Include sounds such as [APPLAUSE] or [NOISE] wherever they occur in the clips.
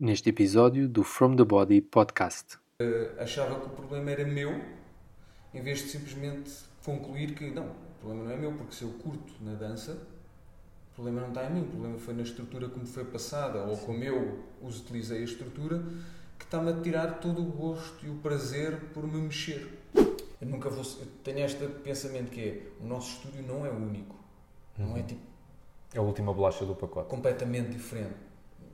neste episódio do From the Body podcast. Uh, achava que o problema era meu, em vez de simplesmente concluir que não, o problema não é meu, porque se eu curto na dança, o problema não está em mim, o problema foi na estrutura como foi passada ou como eu os utilizei a estrutura que está-me a tirar todo o gosto e o prazer por me mexer. Eu nunca vou. Eu tenho este pensamento que é: o nosso estúdio não é único. Uhum. Não é tipo. É a última bolacha do pacote. Completamente diferente.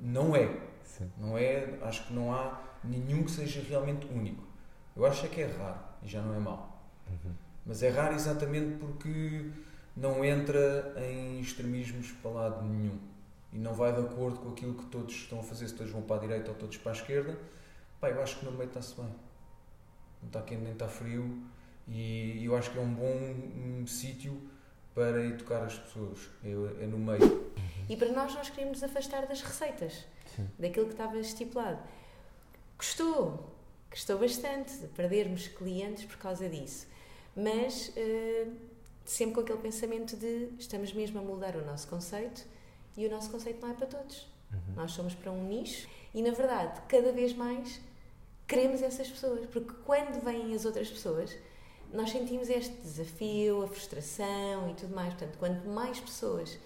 Não é. Sim. Não é. Acho que não há nenhum que seja realmente único. Eu acho é que é raro e já não é mau. Uhum. Mas é raro exatamente porque não entra em extremismos para lado nenhum e não vai de acordo com aquilo que todos estão a fazer, se todos vão para a direita ou todos para a esquerda. Pá, eu acho que no meio está-se bem. Não está quente nem está frio e eu acho que é um bom um sítio para educar as pessoas. É, é, no meio. E para nós, nós queríamos nos afastar das receitas, Sim. daquilo que estava estipulado. Custou, custou bastante perdermos clientes por causa disso, mas uh, sempre com aquele pensamento de estamos mesmo a moldar o nosso conceito e o nosso conceito não é para todos. Uhum. Nós somos para um nicho e, na verdade, cada vez mais queremos essas pessoas, porque quando vêm as outras pessoas, nós sentimos este desafio, a frustração e tudo mais. Portanto, quanto mais pessoas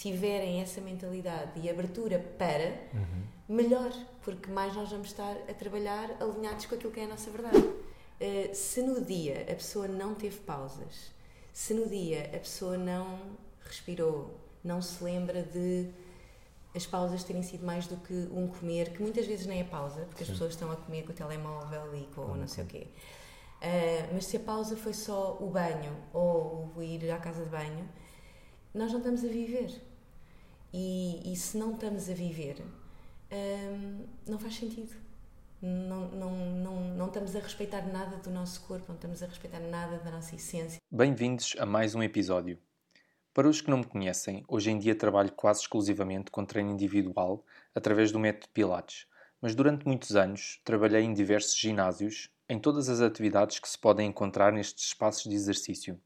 tiverem essa mentalidade e abertura para, uhum. melhor, porque mais nós vamos estar a trabalhar alinhados com aquilo que é a nossa verdade. Uh, se no dia a pessoa não teve pausas, se no dia a pessoa não respirou, não se lembra de as pausas terem sido mais do que um comer, que muitas vezes nem é pausa, porque Sim. as pessoas estão a comer com o telemóvel e com não sei o quê. Uh, mas se a pausa foi só o banho ou o ir à casa de banho, nós não estamos a viver. E, e se não estamos a viver, um, não faz sentido. Não, não, não, não estamos a respeitar nada do nosso corpo, não estamos a respeitar nada da nossa essência. Bem-vindos a mais um episódio. Para os que não me conhecem, hoje em dia trabalho quase exclusivamente com treino individual através do método Pilates, mas durante muitos anos trabalhei em diversos ginásios, em todas as atividades que se podem encontrar nestes espaços de exercício.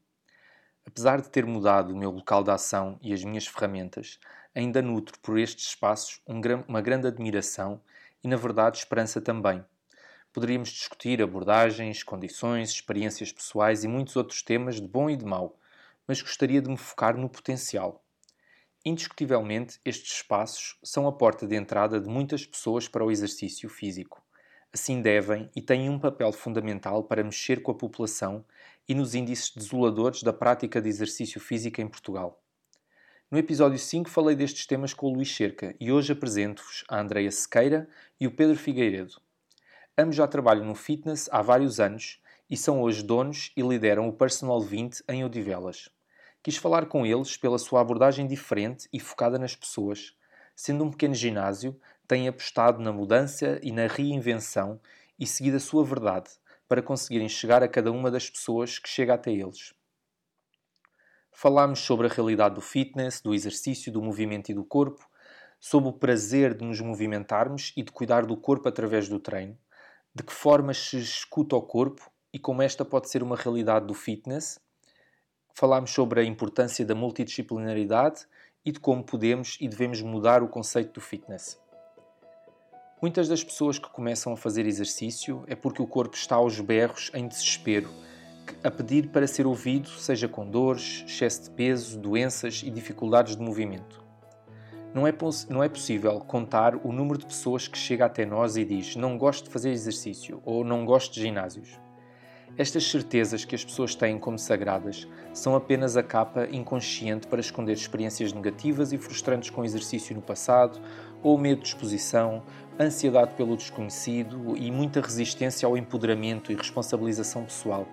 Apesar de ter mudado o meu local de ação e as minhas ferramentas, ainda nutro por estes espaços uma grande admiração e, na verdade, esperança também. Poderíamos discutir abordagens, condições, experiências pessoais e muitos outros temas de bom e de mau, mas gostaria de me focar no potencial. Indiscutivelmente, estes espaços são a porta de entrada de muitas pessoas para o exercício físico. Assim devem e têm um papel fundamental para mexer com a população e nos índices desoladores da prática de exercício físico em Portugal. No episódio 5 falei destes temas com o Luís Cerca e hoje apresento-vos a Andreia Sequeira e o Pedro Figueiredo. Ambos já trabalham no fitness há vários anos e são hoje donos e lideram o Personal 20 em Odivelas. Quis falar com eles pela sua abordagem diferente e focada nas pessoas. Sendo um pequeno ginásio, têm apostado na mudança e na reinvenção e seguido a sua verdade para conseguirem chegar a cada uma das pessoas que chega até eles. Falámos sobre a realidade do fitness, do exercício, do movimento e do corpo, sobre o prazer de nos movimentarmos e de cuidar do corpo através do treino, de que forma se escuta o corpo e como esta pode ser uma realidade do fitness. Falámos sobre a importância da multidisciplinaridade e de como podemos e devemos mudar o conceito do fitness. Muitas das pessoas que começam a fazer exercício é porque o corpo está aos berros em desespero a pedir para ser ouvido, seja com dores, excesso de peso, doenças e dificuldades de movimento. Não é, não é possível contar o número de pessoas que chega até nós e diz não gosto de fazer exercício ou não gosto de ginásios. Estas certezas que as pessoas têm como sagradas são apenas a capa inconsciente para esconder experiências negativas e frustrantes com exercício no passado, ou medo de exposição, ansiedade pelo desconhecido e muita resistência ao empoderamento e responsabilização pessoal.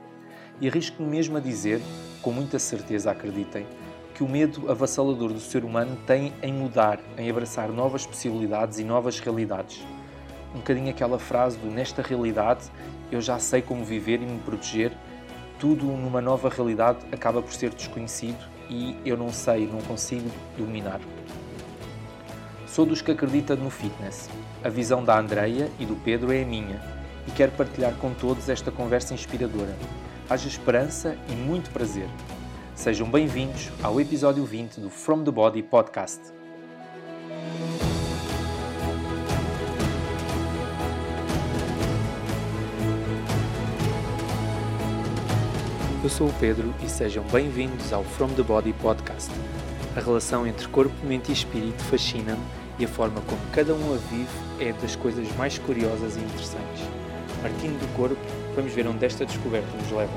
E arrisco-me mesmo a dizer, com muita certeza acreditem, que o medo avassalador do ser humano tem em mudar, em abraçar novas possibilidades e novas realidades. Um bocadinho aquela frase do nesta realidade eu já sei como viver e me proteger, tudo numa nova realidade acaba por ser desconhecido e eu não sei, não consigo dominar. Sou dos que acredita no fitness. A visão da Andreia e do Pedro é a minha e quero partilhar com todos esta conversa inspiradora. Haja esperança e muito prazer. Sejam bem-vindos ao episódio 20 do From the Body Podcast. Eu sou o Pedro e sejam bem-vindos ao From the Body Podcast. A relação entre corpo, mente e espírito fascina-me e a forma como cada um a vive é das coisas mais curiosas e interessantes. Partindo do corpo, vamos ver onde esta descoberta nos leva.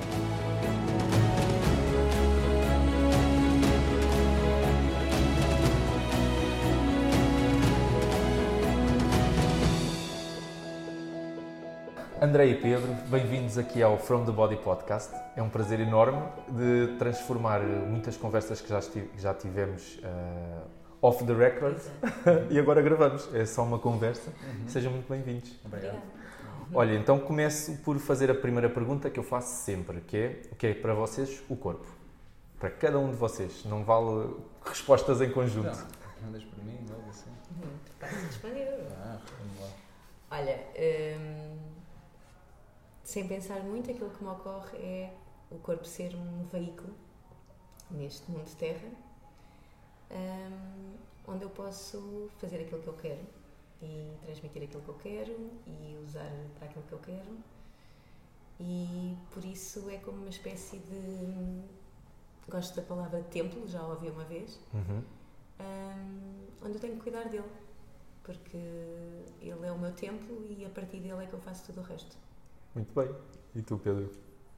André e Pedro, bem-vindos aqui ao From the Body Podcast. É um prazer enorme de transformar muitas conversas que já, já tivemos uh, off the record [LAUGHS] e agora gravamos. É só uma conversa. Uhum. Sejam muito bem-vindos. Obrigado. Olha, então começo por fazer a primeira pergunta que eu faço sempre, que é o que é para vocês o corpo? Para cada um de vocês. Não vale respostas em conjunto. Não, mandas para mim, logo assim. Podes responder. Ah, vamos lá. Olha, hum sem pensar muito, aquilo que me ocorre é o corpo ser um veículo neste mundo de terra um, onde eu posso fazer aquilo que eu quero e transmitir aquilo que eu quero e usar para aquilo que eu quero e por isso é como uma espécie de gosto da palavra templo, já ouvi uma vez uhum. um, onde eu tenho que cuidar dele porque ele é o meu templo e a partir dele é que eu faço tudo o resto muito bem. E tu, Pedro?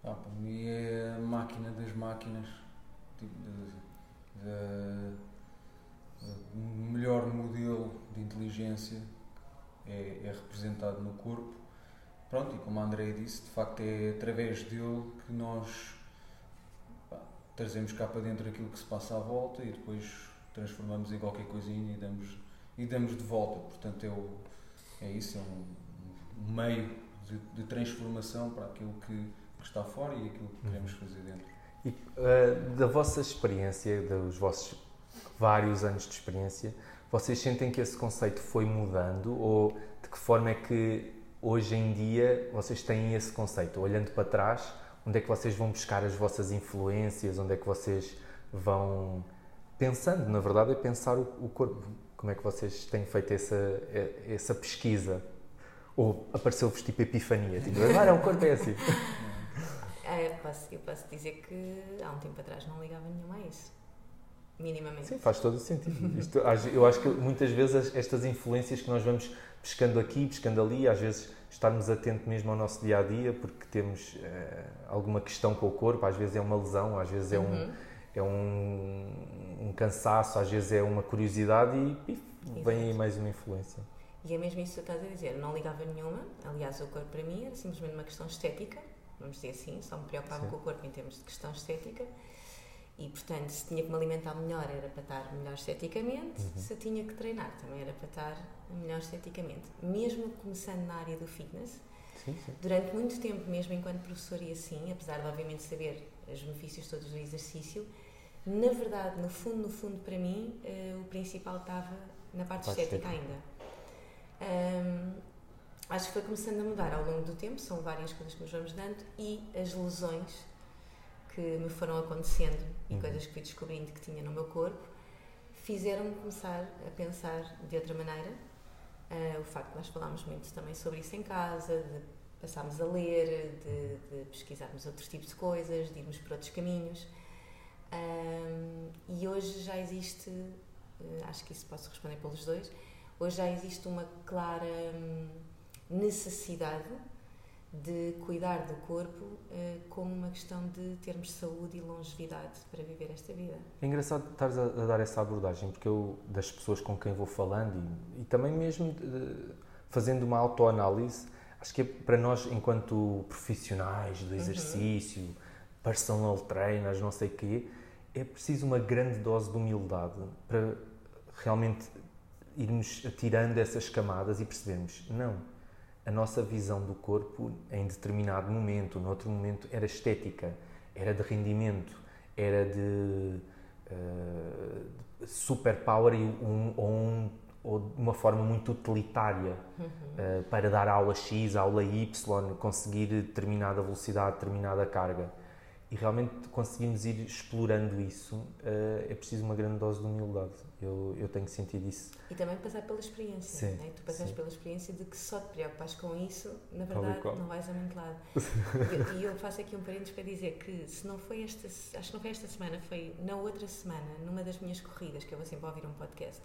Ah, para mim é a máquina das máquinas. Tipo, de, de, o melhor modelo de inteligência é, é, representado no corpo. Pronto, e como a Andrea disse, de facto é através dele que nós pá, trazemos cá para dentro aquilo que se passa à volta e depois transformamos em qualquer coisinha e damos, e damos de volta. Portanto, é, o, é isso, é um, um meio de, de transformação para aquilo que, que, está fora e aquilo que queremos uhum. fazer dentro. E uh, da vossa experiência, dos vossos vários anos de experiência, vocês sentem que esse conceito foi mudando ou de que forma é que hoje em dia vocês têm esse conceito? Olhando para trás, onde é que vocês vão buscar as vossas influências? Onde é que vocês vão pensando? Na verdade, é pensar o, o corpo. Como é que vocês têm feito essa, essa pesquisa? Ou apareceu-vos tipo epifania? Tipo, agora é um corpo é assim. [LAUGHS] É, eu, posso, eu posso dizer que há um tempo atrás não ligava nenhuma a isso. Minimamente. Sim, faz todo o sentido. Isto, eu acho que muitas vezes estas influências que nós vamos pescando aqui, pescando ali, às vezes estarmos atentos mesmo ao nosso dia a dia, porque temos uh, alguma questão com o corpo, às vezes é uma lesão, às vezes é um, uhum. é um, um cansaço, às vezes é uma curiosidade e, e vem aí mais uma influência. E é mesmo isso que estás a dizer. não ligava nenhuma. Aliás, o corpo para mim era simplesmente uma questão estética, vamos dizer assim. Só me preocupava Sim. com o corpo em termos de questão estética. E, portanto, se tinha que me alimentar melhor era para estar melhor esteticamente. Uhum. Se tinha que treinar também era para estar melhor esteticamente. Mesmo começando na área do fitness, sim, sim. durante muito tempo, mesmo enquanto professor e assim, apesar de obviamente saber os benefícios todos do exercício, na verdade, no fundo, no fundo, para mim, uh, o principal estava na parte, parte estética, estética ainda. Um, acho que foi começando a mudar ao longo do tempo, são várias coisas que nos vamos dando e as lesões que me foram acontecendo e uhum. coisas que fui descobrindo que tinha no meu corpo fizeram-me começar a pensar de outra maneira. Uh, o facto de nós falámos muito também sobre isso em casa, de passarmos a ler, de, de pesquisarmos outros tipos de coisas, de irmos por outros caminhos. Um, e hoje já existe, uh, acho que isso posso responder pelos dois, Hoje já existe uma clara hum, necessidade de cuidar do corpo uh, como uma questão de termos saúde e longevidade para viver esta vida. É engraçado estares a, a, dar essa abordagem, porque eu, das pessoas com quem vou falando e, e também mesmo uh, fazendo uma autoanálise, acho que é para nós, enquanto profissionais do uhum. exercício, uhum. personal trainers, não sei o quê, é preciso uma grande dose de humildade para realmente irmos tirando essas camadas e percebermos, não, a nossa visão do corpo em determinado momento, noutro momento, era estética, era de rendimento, era de uh, superpower e um, ou, um, ou de uma forma muito utilitária uhum. uh, para dar aula X, aula Y, conseguir determinada velocidade, determinada carga. E realmente conseguimos ir explorando isso, uh, é preciso uma grande dose de humildade. Eu, eu tenho sentido isso. E também passar pela experiência. Sim, é? Tu passaste pela experiência de que só te preocupas com isso, na verdade, não vais a muito lado. [LAUGHS] e eu, eu faço aqui um parênteses para dizer que se não foi esta, acho que não foi esta semana, foi na outra semana, numa das minhas corridas, que eu vou sempre ouvir um podcast,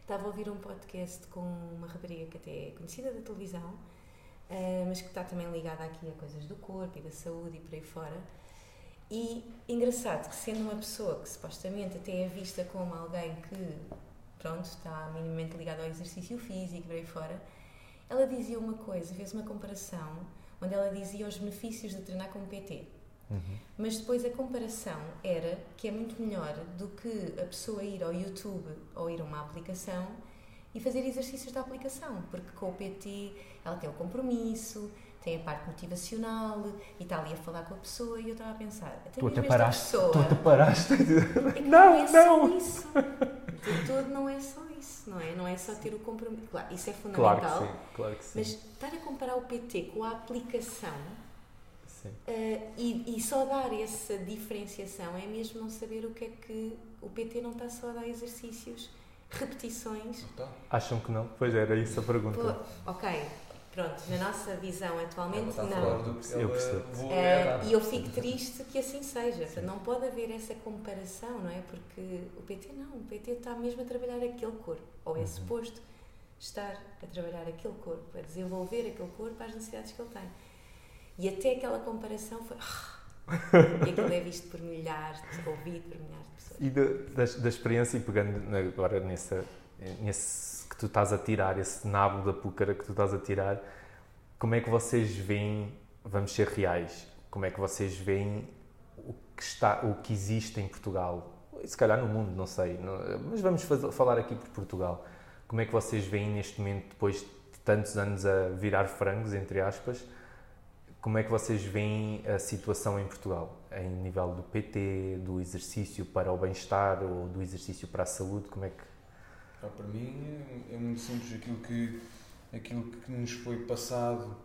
estava a ouvir um podcast com uma rapariga que até é conhecida da televisão, uh, mas que está também ligada aqui a coisas do corpo e da saúde e por aí fora e engraçado que sendo uma pessoa que supostamente até é vista como alguém que pronto, está minimamente ligado ao exercício físico por aí fora, ela dizia uma coisa, fez uma comparação onde ela dizia os benefícios de treinar com PT. Uhum. Mas depois a comparação era que é muito melhor do que a pessoa ir ao YouTube ou ir a uma aplicação e fazer exercícios da aplicação, porque com o PT ela tem o compromisso, tem a parte motivacional e está ali a falar com a pessoa e eu estava a pensar, até tu até paraste, pessoa, tu até paraste. É não, não é [LAUGHS] não. só isso. De todo não é só isso, não é? Não é só ter o compromisso. Claro, isso é fundamental. Claro que sim, claro que sim. Mas estar a comparar o PT com a aplicação uh, e, e só dar essa diferenciação é mesmo não saber o que é que o PT não está só a dar exercícios repetições. Acham que não? Pois era isso a pergunta. Pô, ok, Pronto, na nossa visão atualmente, não. eu percebo. É, e eu fico triste que assim seja. Sim. Não pode haver essa comparação, não é? Porque o PT não, o PT está mesmo a trabalhar aquele corpo, ou é uhum. suposto estar a trabalhar aquele corpo, a desenvolver aquele corpo às necessidades que ele tem. E até aquela comparação foi. e aquilo é visto por milhares, ouvido por milhares de pessoas. E da, da, da experiência, e pegando agora nessa, nesse que tu estás a tirar, esse nabo da púcara que tu estás a tirar, como é que vocês veem, vamos ser reais, como é que vocês veem o que, está, o que existe em Portugal, e se calhar no mundo, não sei, mas vamos fazer, falar aqui por Portugal. Como é que vocês veem neste momento, depois de tantos anos a virar frangos, entre aspas, como é que vocês veem a situação em Portugal? Em nível do PT, do exercício para o bem-estar ou do exercício para a saúde, como é que para mim é muito simples aquilo que, aquilo que nos foi passado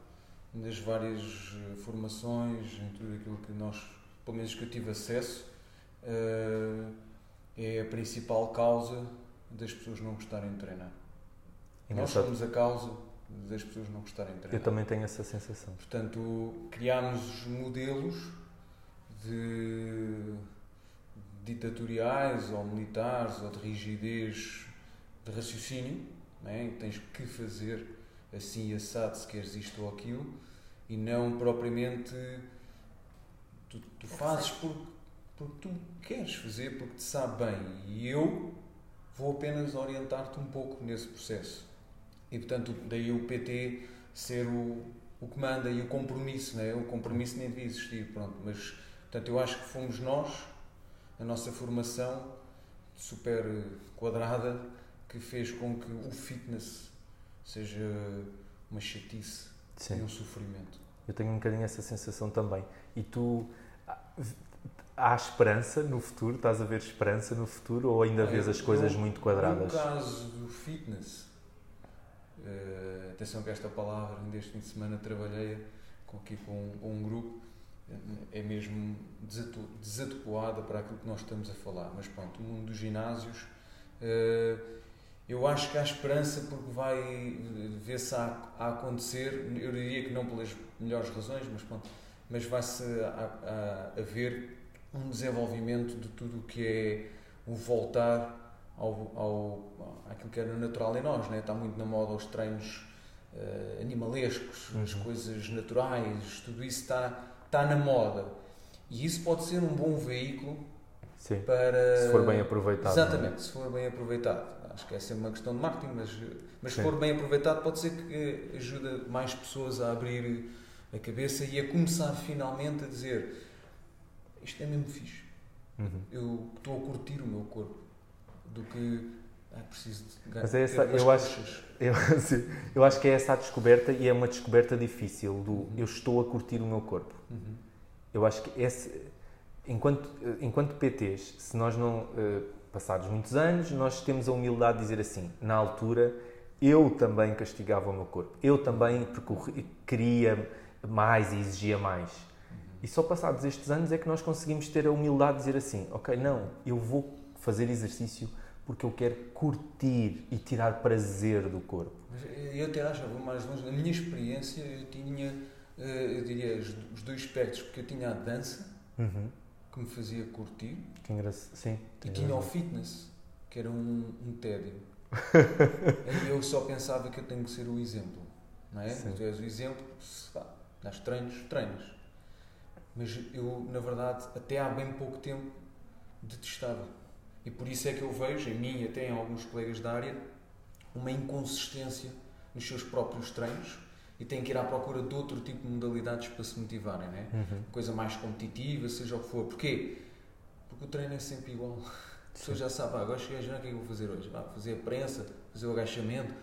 nas várias eh, formações, em tudo aquilo que nós, pelo menos que eu tive acesso, uh, é a principal causa das pessoas não gostarem de treinar. Nós somos a causa das pessoas não gostarem de treinar. Eu também tenho essa sensação. Portanto, criámos modelos de ditatoriais ou militares ou de rigidez de raciocínio, é? tens que fazer assim assado se queres isto ou aquilo, e não propriamente tu, tu fazes porque, porque tu queres fazer, porque te sabe bem. E eu vou apenas orientar-te um pouco nesse processo. E portanto, daí o PT ser o, o que manda e o compromisso, né? o compromisso nem devia existir, pronto. Mas, portanto, eu acho que fomos nós, a nossa formação super quadrada, que fez com que o fitness seja uma chatice Sim. e um sofrimento. Eu tenho um bocadinho essa sensação também. E tu, há esperança no futuro? Estás a ver esperança no futuro ou ainda vês as coisas eu, muito quadradas? No caso do fitness, uh, atenção que esta palavra, este fim de semana trabalhei com, aqui com um, com um grupo, é mesmo desadequada para aquilo que nós estamos a falar. Mas pronto, o mundo dos ginásios. Uh, eu acho que há esperança porque vai ver-se a, a, acontecer, eu diria que não pelas melhores razões, mas pronto, mas vai-se a, a, a, ver um desenvolvimento de tudo o que é o voltar ao, ao, àquilo que era natural em nós, né? está muito na moda os treinos uh, animalescos, uhum. as coisas naturais, tudo isso está, está na moda. E isso pode ser um bom veículo Sim, para. Se for bem aproveitado. É? Exatamente, é? se for bem aproveitado acho que essa é uma questão de marketing, mas, mas se for bem aproveitado, pode ser que ajude mais pessoas a abrir a cabeça e a começar finalmente a dizer isto é mesmo fixe. Uhum. Eu estou a curtir o meu corpo do que ah, preciso de ganhar. Mas é essa, eu, acho, [LAUGHS] eu, eu acho que é essa a descoberta e é uma descoberta difícil do uhum. eu estou a curtir o meu corpo. Uhum. Eu acho que esse, enquanto, enquanto PTs, se nós não. Uh, passados muitos anos, nós temos a humildade de dizer assim: na altura eu também castigava o meu corpo, eu também queria mais e exigia mais. E só passados estes anos é que nós conseguimos ter a humildade de dizer assim: ok, não, eu vou fazer exercício porque eu quero curtir e tirar prazer do corpo. Eu até acho, vou mais longe, na minha experiência eu tinha, eh, eu diria, os dois aspectos, porque eu tinha a dança, uhum. Que me fazia curtir, que engraçado. Sim, e tinha o fitness, que era um, um tédio. [LAUGHS] e eu só pensava que eu tenho que ser o exemplo, não é? Sim. Tu és o exemplo, nas treinos, treinos. Mas eu, na verdade, até há bem pouco tempo detestava. E por isso é que eu vejo, em mim e até em alguns colegas da área, uma inconsistência nos seus próprios treinos e têm que ir à procura de outro tipo de modalidades para se motivarem, né? Uhum. Coisa mais competitiva, seja o que for. Porquê? Porque o treino é sempre igual. [LAUGHS] A pessoa já sabe, ah, agora cheguei a o que é que eu vou fazer hoje? Ah, fazer a prensa, fazer o agachamento.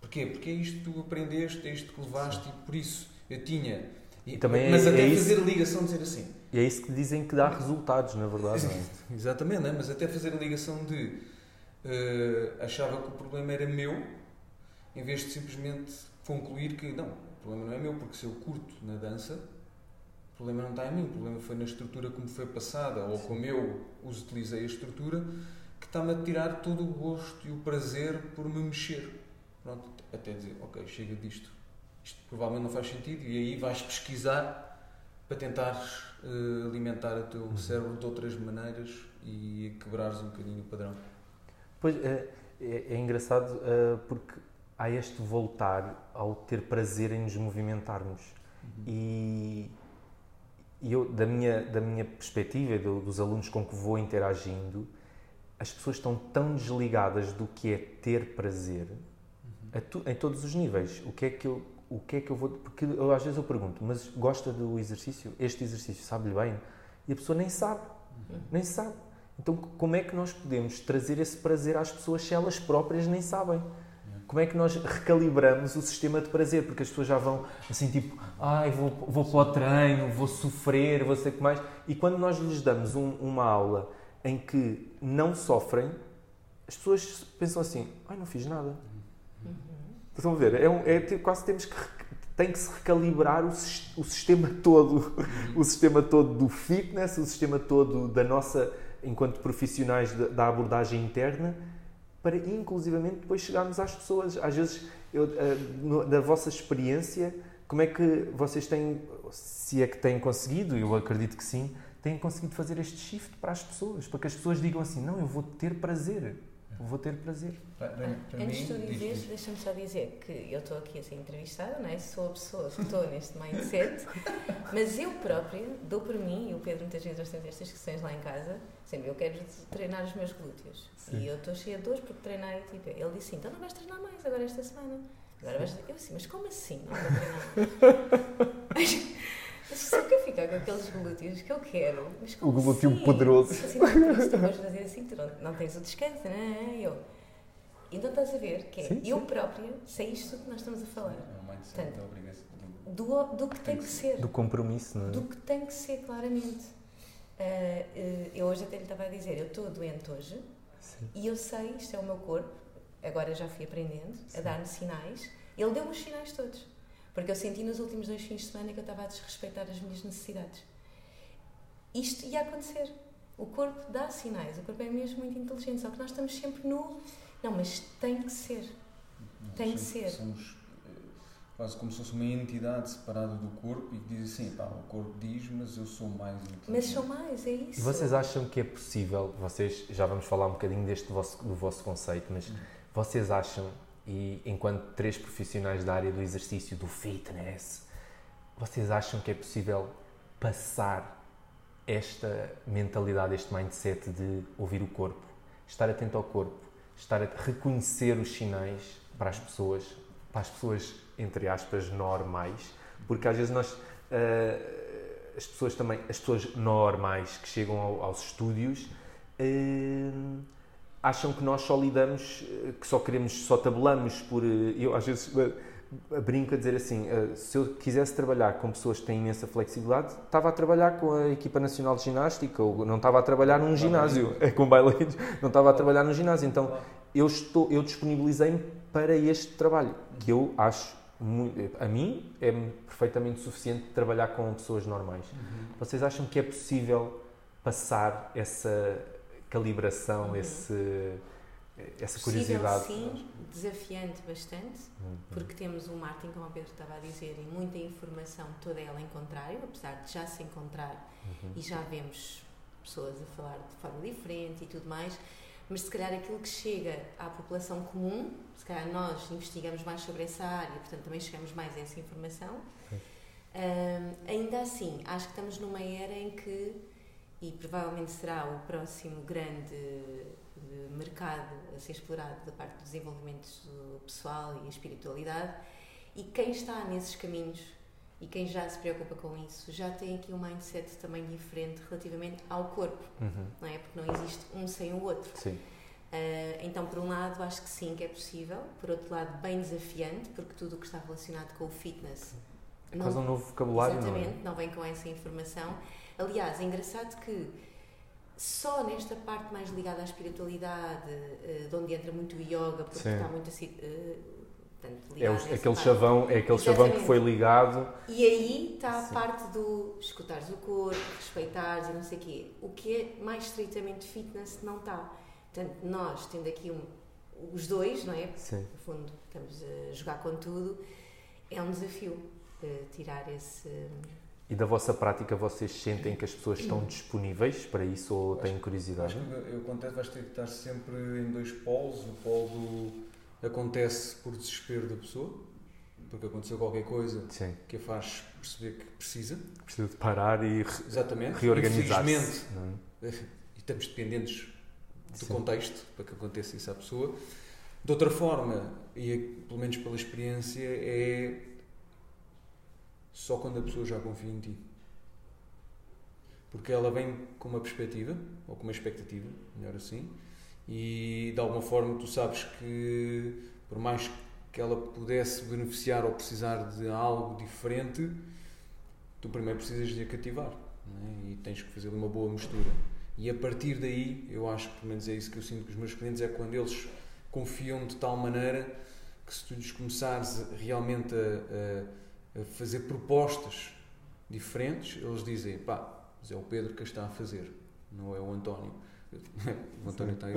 Porquê? Porque é isto que tu aprendeste, é isto que levaste Sim. e por isso eu tinha. E, também mas é, até é fazer isso, a ligação, dizer assim. E é isso que dizem que dá resultados, na verdade. É? [LAUGHS] Exatamente, é? mas até fazer a ligação de uh, achava que o problema era meu, em vez de simplesmente concluir que não, o problema não é meu, porque se eu curto na dança, o problema não está em mim, o problema foi na estrutura como foi passada, ou como eu os utilizei a estrutura, que está-me a tirar todo o gosto e o prazer por me mexer. Pronto, até dizer, ok, chega disto. Isto provavelmente não faz sentido, e aí vais pesquisar para tentares uh, alimentar o teu uhum. cérebro de outras maneiras e quebrares um bocadinho o padrão. Pois é, é, é engraçado uh, porque há este voltar ao ter prazer em nos movimentarmos. Uhum. E, e eu, da minha, da minha perspectiva, do, dos alunos com que vou interagindo, as pessoas estão tão desligadas do que é ter prazer uhum. tu, em todos os níveis. O que é que eu o que é que eu vou. Porque eu, às vezes eu pergunto, mas gosta do exercício? Este exercício sabe-lhe bem? E a pessoa nem sabe. Uhum. Nem sabe. Então, como é que nós podemos trazer esse prazer às pessoas se elas próprias nem sabem? Como é que nós recalibramos o sistema de prazer? Porque as pessoas já vão assim, tipo, ai, vou, vou para o treino, vou sofrer, vou sei o que mais. E quando nós lhes damos um, uma aula em que não sofrem, as pessoas pensam assim, ai, não fiz nada. Estão a ver? É, um, é quase temos que tem que se recalibrar o, o sistema todo, [LAUGHS] o sistema todo do fitness, o sistema todo da nossa, enquanto profissionais da, da abordagem interna, para inclusivamente depois chegarmos às pessoas. Às vezes, eu, uh, da vossa experiência, como é que vocês têm, se é que têm conseguido, eu acredito que sim, têm conseguido fazer este shift para as pessoas, para que as pessoas digam assim, não, eu vou ter prazer vou ter prazer. Para, para Antes de tu dizeres, deixa-me só dizer que eu estou aqui a ser entrevistada, não é? sou a pessoa que estou neste mindset, [LAUGHS] mas eu própria dou por mim, e o Pedro muitas vezes nós temos estas questões lá em casa, sempre eu quero treinar os meus glúteos. Sim. E eu estou cheia de dores porque treinei, tipo, ele disse assim, então não vais treinar mais agora esta semana. Agora vais... Eu assim, mas como assim não vou treinar? Só [LAUGHS] que eu ficar com aqueles glúteos que eu quero. Mas o glúteo assim? poderoso. Assim, não, tu vais fazer assim, tu não, não tens o descanso, não é? Eu. Então estás a ver que é sim, eu sim. própria sei isto que nós estamos a falar. É um mindset obrigação. Do, do que tem, tem que, que ser. Do compromisso, não é? Do que tem que ser, claramente. Uh, uh, eu hoje até lhe estava a dizer, eu estou doente hoje sim. e eu sei, isto é o meu corpo, agora já fui aprendendo a dar-me sinais. Ele deu-me os sinais todos. Porque eu senti nos últimos dois fins de semana que eu estava a desrespeitar as minhas necessidades. Isto ia acontecer. O corpo dá sinais, o corpo é mesmo muito inteligente, só que nós estamos sempre no. Não, mas tem que ser. Tem que ser. Somos quase como se fosse uma entidade separada do corpo e que diz assim: pá, o corpo diz, mas eu sou mais inteligente. Mas sou mais, é isso. E vocês acham que é possível? Vocês já vamos falar um bocadinho deste vosso, do vosso conceito, mas hum. vocês acham e enquanto três profissionais da área do exercício, do fitness, vocês acham que é possível passar esta mentalidade, este mindset de ouvir o corpo, estar atento ao corpo, estar a reconhecer os sinais para as pessoas, para as pessoas entre aspas normais, porque às vezes nós uh, as pessoas também, as pessoas normais que chegam ao, aos estúdios uh, acham que nós só lidamos, eh, que só queremos, só tabulamos por. Eh, eu às vezes brinco a dizer assim: se eu quisesse trabalhar com pessoas que têm imensa flexibilidade, estava a trabalhar com a equipa nacional de ginástica, ou não estava a trabalhar num ginásio, [LAUGHS] é com bailarinos, não estava a trabalhar num ginásio. Então eu, estou, eu disponibilizei-me para este trabalho, que eu acho a mim é perfeitamente suficiente trabalhar com pessoas normais. Uhum. Vocês acham que é possível passar essa calibração, uhum. esse, essa curiosidade? sim, desafiante bastante, uhum. porque temos um marketing, como o Pedro estava a dizer, e muita informação, toda ela em contrário, apesar de já se encontrar uhum. e já vemos pessoas a falar de forma diferente e tudo mais, mas se calhar aquilo que chega à população comum, se calhar nós investigamos mais sobre essa área, portanto também chegamos mais a essa informação. Um, ainda assim, acho que estamos numa era em que, e provavelmente será o próximo grande eh, mercado a ser explorado da parte do desenvolvimento pessoal e a espiritualidade, e quem está nesses caminhos e quem já se preocupa com isso já tem aqui um mindset também diferente relativamente ao corpo, uhum. não é? Porque não existe um sem o outro. Sim. Uh, então, por um lado, acho que sim, que é possível. Por outro lado, bem desafiante, porque tudo o que está relacionado com o fitness. É quase um novo vocabulário, exatamente, não é? não vem com essa informação. Aliás, é engraçado que só nesta parte mais ligada à espiritualidade, uh, de onde entra muito o yoga, porque sim. está muito assim. Uh, Portanto, é, o, aquele chavão, é aquele chavão que foi ligado. E aí está a Sim. parte do escutares o corpo, respeitares e não sei o quê. O que é mais estritamente fitness não está. Portanto, nós tendo aqui um, os dois, não é? Sim. No fundo, estamos a jogar com tudo. É um desafio uh, tirar esse. E da vossa prática, vocês sentem que as pessoas estão disponíveis para isso ou têm curiosidade? Acho que eu conto vais ter que estar sempre em dois polos. O polo do acontece por desespero da pessoa, porque aconteceu qualquer coisa Sim. que a faz perceber que precisa. Precisa de parar e re Exatamente. reorganizar-se. Infelizmente, é? [LAUGHS] e estamos dependentes do Sim. contexto para que aconteça isso à pessoa. De outra forma, e pelo menos pela experiência, é só quando a pessoa já confia em ti. Porque ela vem com uma perspectiva, ou com uma expectativa, melhor assim, e de alguma forma tu sabes que por mais que ela pudesse beneficiar ou precisar de algo diferente, tu primeiro precisas de a cativar é? e tens que fazer uma boa mistura. E a partir daí, eu acho pelo menos é isso que eu sinto com os meus clientes, é quando eles confiam de tal maneira que se tu lhes começares realmente a, a, a fazer propostas diferentes, eles dizem, pá, mas é o Pedro que a está a fazer, não é o António. [LAUGHS] O António está aí.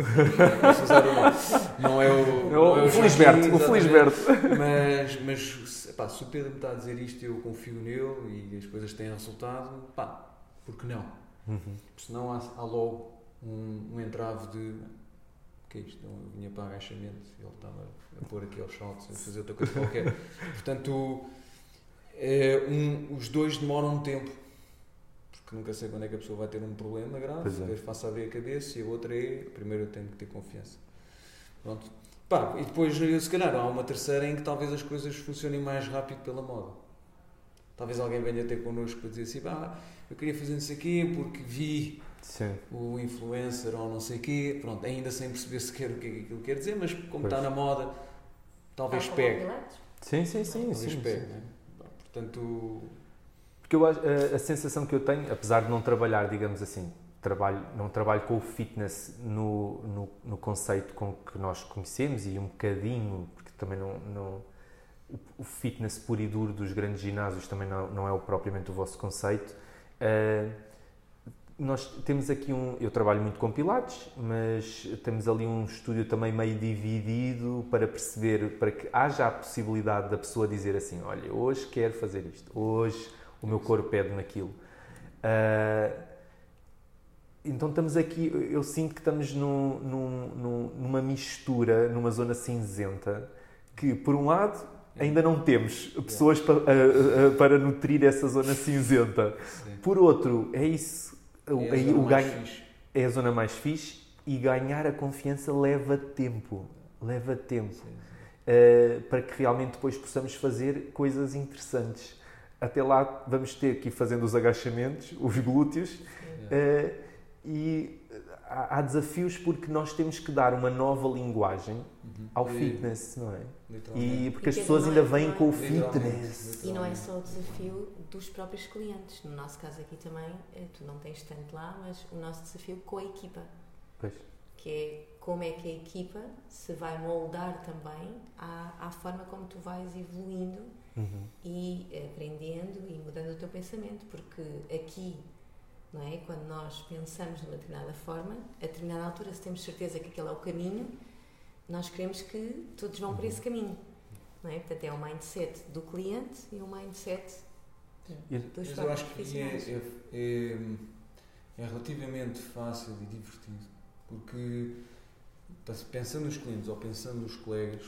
Não é o. Não é o Felisberto. O Felisberto. [LAUGHS] Mas, mas pá, se o Pedro me está a dizer isto eu confio nele e as coisas têm resultado, pá, porque não? Uhum. Senão há, há logo um, um entrave de. O que é isto? Eu vinha para agachamento ele estava a pôr aqui aos saltos, a fazer outra coisa qualquer. Portanto, é, um, os dois demoram um tempo porque nunca sei quando é que a pessoa vai ter um problema grave, é. faço abrir a cabeça e a outra é, primeiro eu tenho que ter confiança. Pronto. Pá, e depois, se calhar, há uma terceira em que talvez as coisas funcionem mais rápido pela moda. Talvez alguém venha ter connosco para dizer assim, pá, eu queria fazer isso aqui porque vi Sim. o influencer ou não sei o quê, pronto, ainda sem perceber sequer o que é que aquilo quer dizer, mas como pois. está na moda, talvez pegue. Sim, sim, sim. Talvez sim, pegue, sim. Né? Portanto, porque eu, a, a, sensação que eu tenho, apesar de não trabalhar, digamos assim, trabalho, não trabalho com o fitness no, no, no, conceito com que nós conhecemos e um bocadinho, porque também não, não o fitness puro e duro dos grandes ginásios também não, não é o, propriamente o vosso conceito. Uh, nós temos aqui um. Eu trabalho muito com pilates, mas temos ali um estúdio também meio dividido para perceber, para que haja a possibilidade da pessoa dizer assim: olha, hoje quero fazer isto, hoje o meu corpo pede naquilo. Uh, então estamos aqui, eu sinto que estamos num, num, numa mistura, numa zona cinzenta, que por um lado ainda não temos pessoas para, para nutrir essa zona cinzenta. Por outro, é isso. É o, ganho é a zona mais fixe e ganhar a confiança leva tempo. Leva tempo. Sim, sim. Uh, para que realmente depois possamos fazer coisas interessantes até lá vamos ter que ir fazendo os agachamentos, [LAUGHS] os glúteos, uh, e há, há, desafios porque nós temos que dar uma nova linguagem uhum. ao e, fitness, não é? E porque e as pessoas ainda é vêm com o fitness. E não é só o desafio dos próprios clientes. No nosso caso aqui também, eh, tu não tens tanto lá, mas o nosso desafio com a equipa. Pois. Que é como é que a equipa se vai moldar também à, à forma como tu vais evoluindo uhum. e aprendendo e mudando o teu pensamento, porque aqui, não é? Quando nós pensamos de uma determinada forma, a determinada altura, se temos certeza que aquele é o caminho, nós queremos que todos vão por esse uhum. caminho, não é? Portanto, é o mindset do cliente e o mindset dos Mas eu acho que é, é, é, é relativamente fácil e divertido, porque pensando nos clientes ou pensando nos colegas,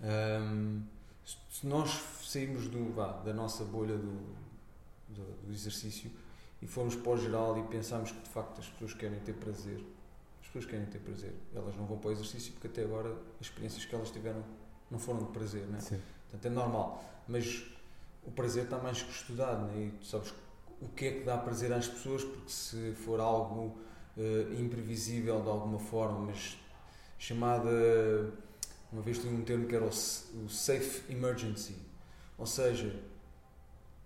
hum, se nós sairmos do, vá, da nossa bolha do, do, do, exercício e formos para o geral e pensarmos que de facto as pessoas querem ter prazer, as pessoas querem ter prazer, elas não vão para o exercício porque até agora as experiências que elas tiveram não foram de prazer, né? Sim. Portanto é normal, mas o prazer está mais que estudado né? e tu sabes o que é que dá prazer às pessoas, porque se for algo uh, imprevisível de alguma forma, mas chamada. Uma vez tinha um termo que era o, o Safe Emergency, ou seja,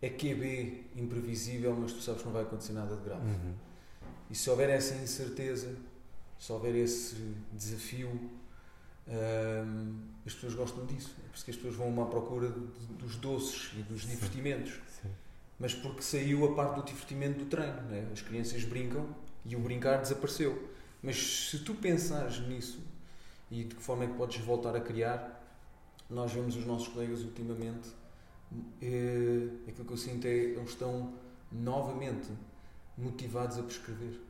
é QB imprevisível, mas tu sabes que não vai acontecer nada de grave. Uhum. E se houver essa incerteza, se houver esse desafio, hum, as pessoas gostam disso. É por isso que as pessoas vão à procura de, dos doces e dos Sim. divertimentos. Sim. Mas porque saiu a parte do divertimento do treino. Né? As crianças brincam e o brincar desapareceu. Mas se tu pensares nisso, e de que forma é que podes voltar a criar. Nós vemos os nossos colegas ultimamente, é, aquilo que eu sinto é eles estão novamente motivados a prescrever.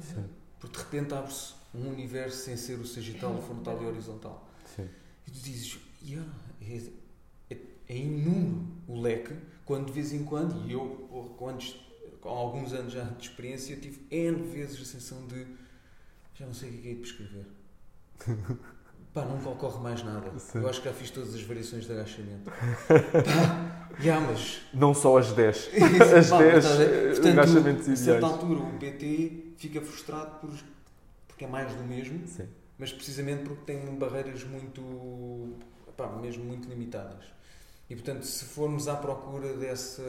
Sim. Porque de repente abre-se um universo sem ser o sagital, [LAUGHS] frontal e horizontal. Sim. E tu dizes, yeah, é, é, é inúmero o leque, quando de vez em quando, e eu, quando, com alguns anos já de experiência, tive N vezes a sensação de já não sei o que é de prescrever Pá, nunca ocorre mais nada. Sim. Eu acho que já fiz todas as variações de agachamento. [LAUGHS] Pá, yeah, mas... Não só as 10. [LAUGHS] as 10 Portanto, agachamentos. A certa altura o PT fica frustrado por, porque é mais do mesmo, Sim. mas precisamente porque tem barreiras muito, pá, mesmo muito limitadas. E portanto, se formos à procura dessa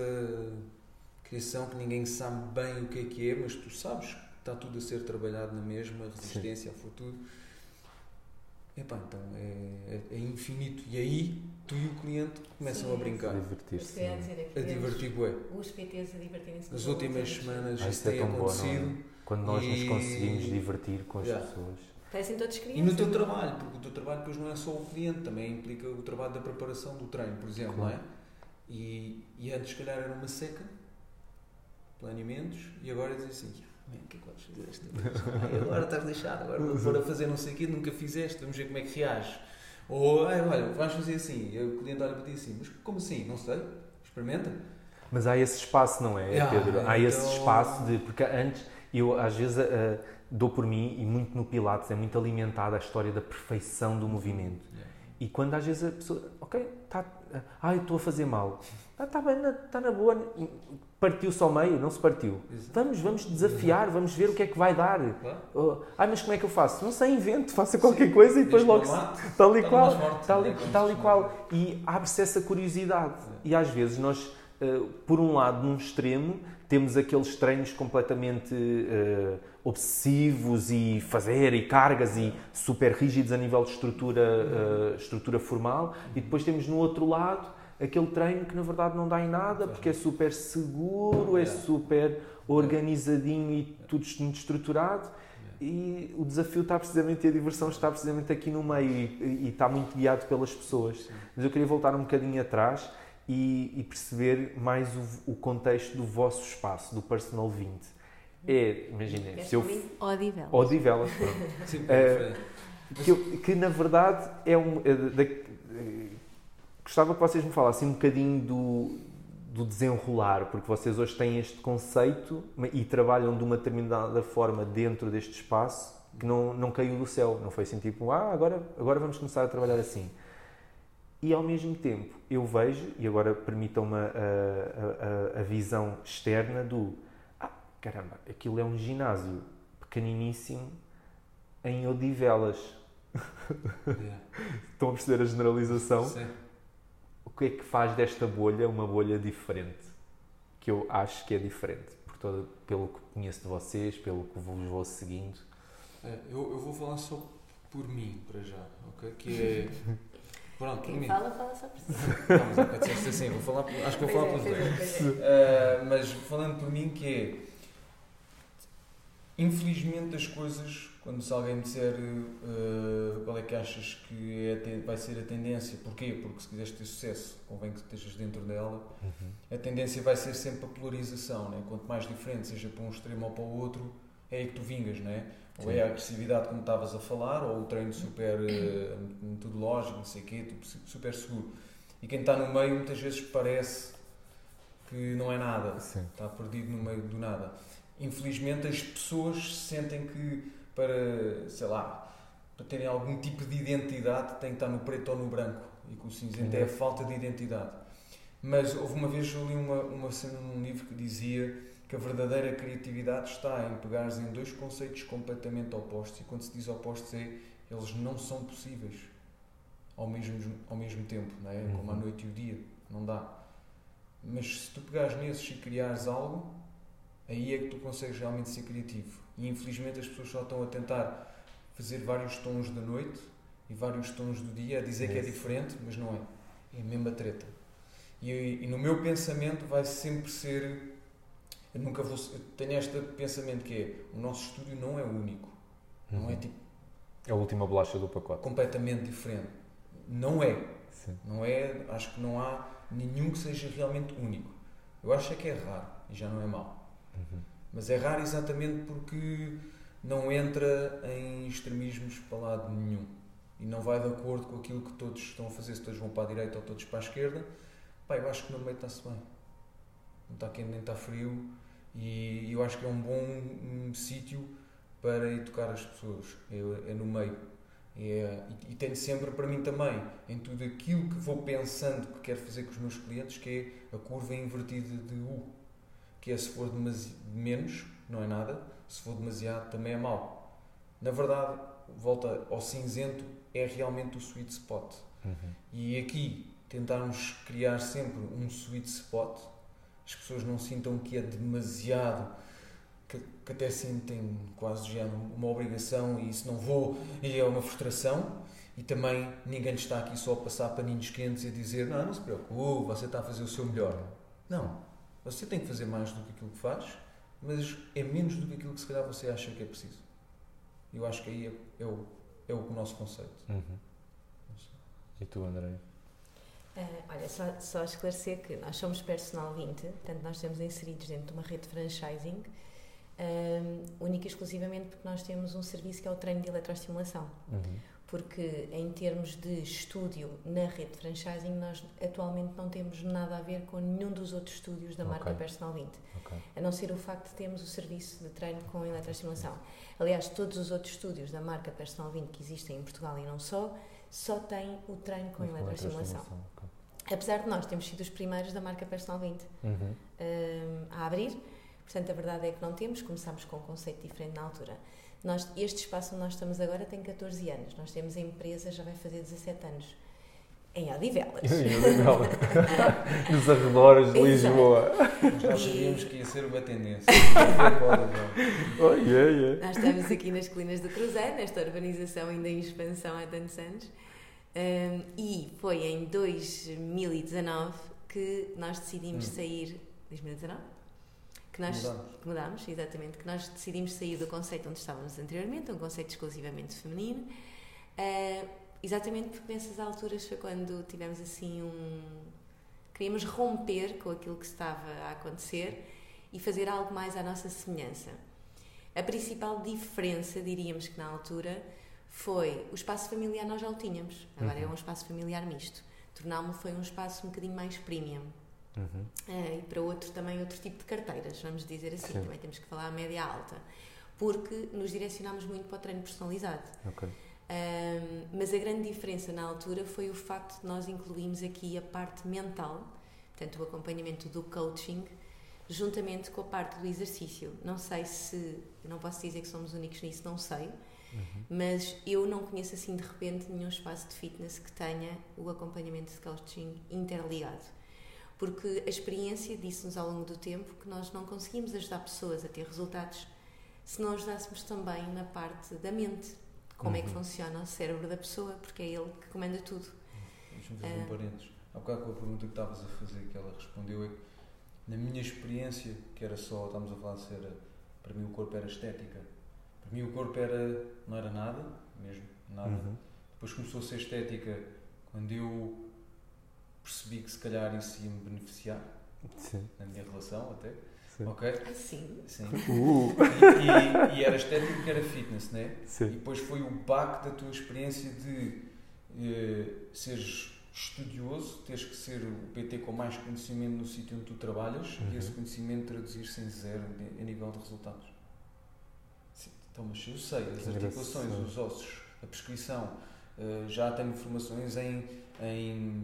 criação que ninguém sabe bem o que é que é, mas tu sabes está tudo a ser trabalhado na mesma, resistência Sim. ao futuro. Epá, então é, é, é, infinito. E aí tu e o cliente começam Sim, a brincar. A divertir-se. A, a divertir, bué. Os PTs a divertirem-se. Nas últimas semanas ah, isso tem é acontecido. Bom, é? Quando nós e... nos conseguimos divertir com as yeah. pessoas. Parecem todos crianças. E no teu trabalho, porque o teu trabalho depois não é só o cliente, também implica o trabalho da preparação do treino, por exemplo, claro. não é? E, e antes, se calhar, era uma seca, planeamentos, e agora diz assim, o que é que vais fazer esta vez? agora estás lixado, agora vou pôr a fazer não sei o quê, nunca fizeste, vamos ver como é que reage. Ou, ah, olha, vais fazer assim, o cliente olha para ti assim, mas como assim? Não sei, experimenta. Mas há esse espaço, não é, ah, Pedro? Há então... esse espaço de. Porque antes, eu às vezes uh, dou por mim, e muito no Pilates, é muito alimentada a história da perfeição do movimento. Yeah. E quando às vezes a pessoa, ok, tá, ah, eu estou a fazer mal. Está tá bem, está na boa partiu-se ao meio, não se partiu. Exato. Vamos, vamos desafiar, vamos ver o que é que vai dar. Claro. Ah, mas como é que eu faço? Não sei, invento, [LAUGHS] faça qualquer Sim. coisa e depois logo tal e qual, tal e, tal e qual. E abre-se essa curiosidade. É. E às vezes nós, uh, por um lado, num extremo, temos aqueles treinos completamente uh, obsessivos e fazer e cargas e super rígidos a nível de estrutura, uh, estrutura formal, e depois temos no outro lado aquele treino que na verdade não dá em nada porque é super seguro, é super organizadinho e tudo muito estruturado. E o desafio está precisamente, e a diversão está precisamente aqui no meio e, e está muito guiado pelas pessoas. Mas eu queria voltar um bocadinho atrás e, e perceber mais o, o, contexto do vosso espaço, do Personal 20. É, imaginem, se eu. Odivelas. Odivelas, [LAUGHS] pronto. Sim, é, que, que, na verdade é um. É, Gostava que vocês me falassem um bocadinho do, do desenrolar, porque vocês hoje têm este conceito e trabalham de uma determinada forma dentro deste espaço que não, não caiu do céu. Não foi assim tipo, ah, agora, agora vamos começar a trabalhar assim. E ao mesmo tempo eu vejo, e agora permitam-me a, a, a, visão externa do ah, caramba, aquilo é um ginásio pequeniníssimo em Odivelas. Yeah. [LAUGHS] Estão a perceber a generalização? Sim que é que faz desta bolha uma bolha diferente? Que eu acho que é diferente, por todo, pelo que conheço de vocês, pelo que vos vou seguindo. É, eu, eu, vou falar só por mim, para já, ok? Que é. [LAUGHS] Pronto, por Quem mim. fala, fala só por si. Não, mas é assim, vou falar, por- acho que vou falar Pois pelos é, dois. é, é. Uh, mas falando por mim que é infelizmente as coisas quando se alguém disser uh, qual é que achas que é vai ser a tendência, porquê? Porque se quiseres ter sucesso convém que estejas dentro dela a tendência vai ser sempre a polarização né? quanto mais diferente seja para um extremo ou para o outro é aí que tu vingas, não é? Ou é a agressividade como estavas a falar, ou o treino super uh, metodológico, não sei o quê, su- super seguro. E quem está no meio muitas vezes parece que não é nada, Sim. está perdido no meio do nada. Infelizmente as pessoas sentem que para, sei lá, para terem algum tipo de identidade tem que estar no preto ou no branco e que o cinzento é a falta de identidade. Mas houve uma vez eu li uma, uma cena num livro que dizia que a verdadeira criatividade está em pegares em dois conceitos completamente opostos e quando se diz opostos é eles não são possíveis ao mesmo, ao mesmo tempo, não é? como a Uhum. noite e o dia, não dá. Mas se tu pegares nesses e criares algo, aí é que tu consegues realmente ser criativo. E infelizmente as pessoas só estão a tentar fazer vários tons da noite e vários tons do dia, a dizer que é diferente, mas não é. É a mesma treta. E, e no meu pensamento vai sempre ser. Eu nunca vou. Eu tenho este pensamento que é: o nosso estúdio não é único. Não é Uhum. tipo É a última bolacha do pacote. completamente diferente. Não é. Sim. Não é, acho que não há nenhum que seja realmente único. Eu acho é que é raro e já não é mau. Mas é raro exatamente porque não entra em extremismos para lado nenhum. E não vai de acordo com aquilo que todos estão a fazer, se todos vão para a direita ou todos para a esquerda. Pá, eu acho que no meio está-se bem. Não está quente nem está frio. E eu acho que é um bom hum, sítio para educar as pessoas. É, é no meio. É, e, e tenho sempre para mim também, em tudo aquilo que vou pensando que quero fazer com os meus clientes, que é a curva invertida de U. Que é se for demasi- menos, não é nada, se for demasiado, também é mau. Na verdade, volta ao cinzento, é realmente o sweet spot. Uhum. E aqui tentarmos criar sempre um sweet spot, as pessoas não sintam que é demasiado, que, que até sentem quase já uma obrigação e se não vou, e é uma frustração. E também ninguém está aqui só a passar paninhos quentes e a dizer: Não, não se preocupe, você está a fazer o seu melhor. Não, você tem que fazer mais do que aquilo que faz, mas é menos do que aquilo que se calhar você acha que é preciso. Eu acho que aí é, é o, é o nosso conceito. Uhum. E tu, André? Ah, olha, só, só esclarecer que nós somos Personal 20, portanto, nós estamos inseridos dentro de uma rede de franchising, ahm, única e exclusivamente porque nós temos um serviço que é o treino de eletroestimulação. Uhum. Porque, em termos de estúdio na rede de franchising, nós atualmente não temos nada a ver com nenhum dos outros estúdios da marca Ok. Personal 20. Ok. a não ser o facto de termos o serviço de treino com eletroestimulação. Aliás, todos os outros estúdios da marca Personal 20 que existem em Portugal e não só, só têm o treino com Mas eletroestimulação. ok. Apesar de nós termos sido os primeiros da marca Personal 20 Uhum. hum, a abrir, portanto, a verdade é que não temos, começámos com um conceito diferente na altura. Nós, este espaço onde nós estamos agora tem 14 anos, nós temos a empresa, já vai fazer 17 anos, em Odivelas. [LAUGHS] [LAUGHS] Nos arredores de. Lisboa. E- sabíamos que ia ser uma tendência. Oh, yeah, yeah. Nós estamos aqui nas Colinas do Cruzeiro, nesta urbanização ainda em expansão há tantos anos, Um, e foi em 2019 que nós decidimos Hum. sair. 2019? Que nós Mudamos. que mudámos, exatamente, que nós decidimos sair do conceito onde estávamos anteriormente, um conceito exclusivamente feminino, uh, exatamente porque nessas alturas foi quando tivemos assim um. Queríamos romper com aquilo que estava a acontecer e fazer algo mais à nossa semelhança. A principal diferença, diríamos que na altura, foi o espaço familiar nós já o tínhamos, agora é Uhum. um espaço familiar misto. Tornámo foi um espaço um bocadinho mais premium. Uhum. Eh, e para outro também outro tipo de carteiras, vamos dizer assim, Sim. também temos que falar a média alta, porque nos direcionámos muito para o treino personalizado. Ok. Ahm, mas a grande diferença na altura foi o facto de nós incluirmos aqui a parte mental, portanto o acompanhamento do coaching, juntamente com a parte do exercício. Não sei se, não posso dizer que somos únicos nisso, não sei, Uhum. mas eu não conheço assim de repente nenhum espaço de fitness que tenha o acompanhamento de coaching interligado. Porque a experiência disse-nos ao longo do tempo que nós não conseguimos ajudar pessoas a ter resultados se não ajudássemos também na parte da mente, como uhum. é que funciona o cérebro da pessoa, porque é ele que comanda tudo. Deixa-me fazer um parênteses. Há bocado com a pergunta que estavas a fazer, que ela respondeu, é que na minha experiência, que era só, estamos a falar se era, para mim o corpo era estética. Para mim o corpo era, não era nada, mesmo, nada. Uhum. Depois começou a ser estética quando eu percebi que se calhar isso ia me beneficiar Sim. na minha relação até. Sim. Ok? Sim. Sim. Uh. E, e, e, era estético que era fitness, né? Sim. E depois foi o baque da tua experiência de eh, seres estudioso, teres que ser o PT com mais conhecimento no sítio onde tu trabalhas uhum. e esse conhecimento traduzir-se em zero a nível de resultados. Sim, então, mas eu sei, as articulações, os ossos, a prescrição, uh, já tenho informações em, em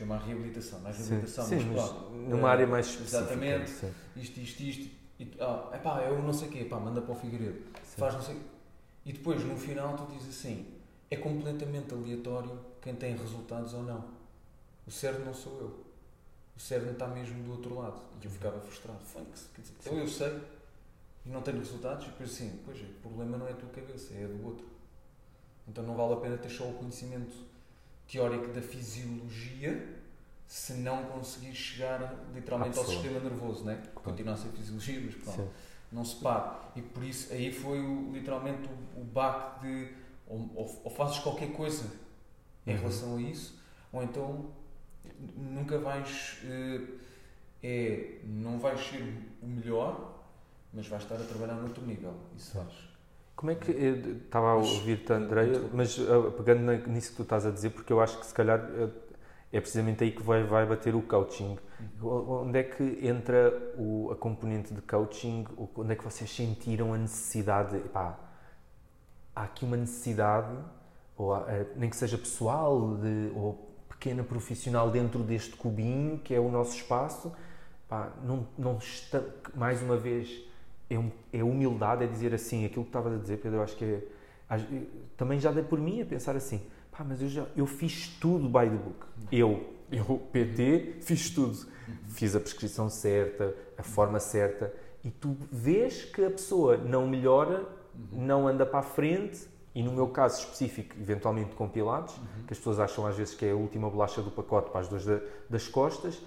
chamar reabilitação, é reabilitação, sim, mas, claro, numa uh, área mais específica. Exatamente, sim. isto, isto, isto, e, ah, epá, eu não sei o quê, epá, manda para o Figueiredo, faz não sei e depois no final tu dizes assim, é completamente aleatório quem tem resultados ou não. O cérebro não sou eu. O cérebro está mesmo do outro lado. E eu ficava frustrado. Quer dizer, então eu sei e não tenho resultados, e depois assim, pois é, o problema não é a tua cabeça, é a do outro. Então não vale a pena ter só o conhecimento teórico da fisiologia se não conseguir chegar literalmente ao sistema nervoso, né? Claro. Continua a ser fisiologia, mas pronto, Sim. não se para. E por isso aí foi o, literalmente o, o baque de ou, ou, ou fazes qualquer coisa em uhum. relação a isso, ou então nunca vais. Eh, é, não vais ser o melhor, mas vais estar a trabalhar no outro nível. Isso faz. Como é que. estava a ouvir-te, Andreia, mas uh, pegando nisso que tu estás a dizer, porque eu acho que se calhar uh, é precisamente aí que vai, vai bater o coaching. Uhum. Onde é que entra o, a componente de coaching? Onde é que vocês sentiram a necessidade? Epá, há aqui uma necessidade ou eh, nem que seja pessoal de, ou pequena profissional dentro deste cubinho que é o nosso espaço, pá, não, não está, mais uma vez é, é humildade, é dizer assim, aquilo que estavas a dizer, Pedro, eu acho que é, também já dei por mim a pensar assim, pá, mas eu já eu fiz tudo by the book. Eu, eu PT, fiz tudo. Fiz a prescrição certa, a forma certa, e tu vês que a pessoa não melhora, não anda para a frente, e no meu caso específico, eventualmente compilados, uhum. que as pessoas acham às vezes que é a última bolacha do pacote para as da, das costas,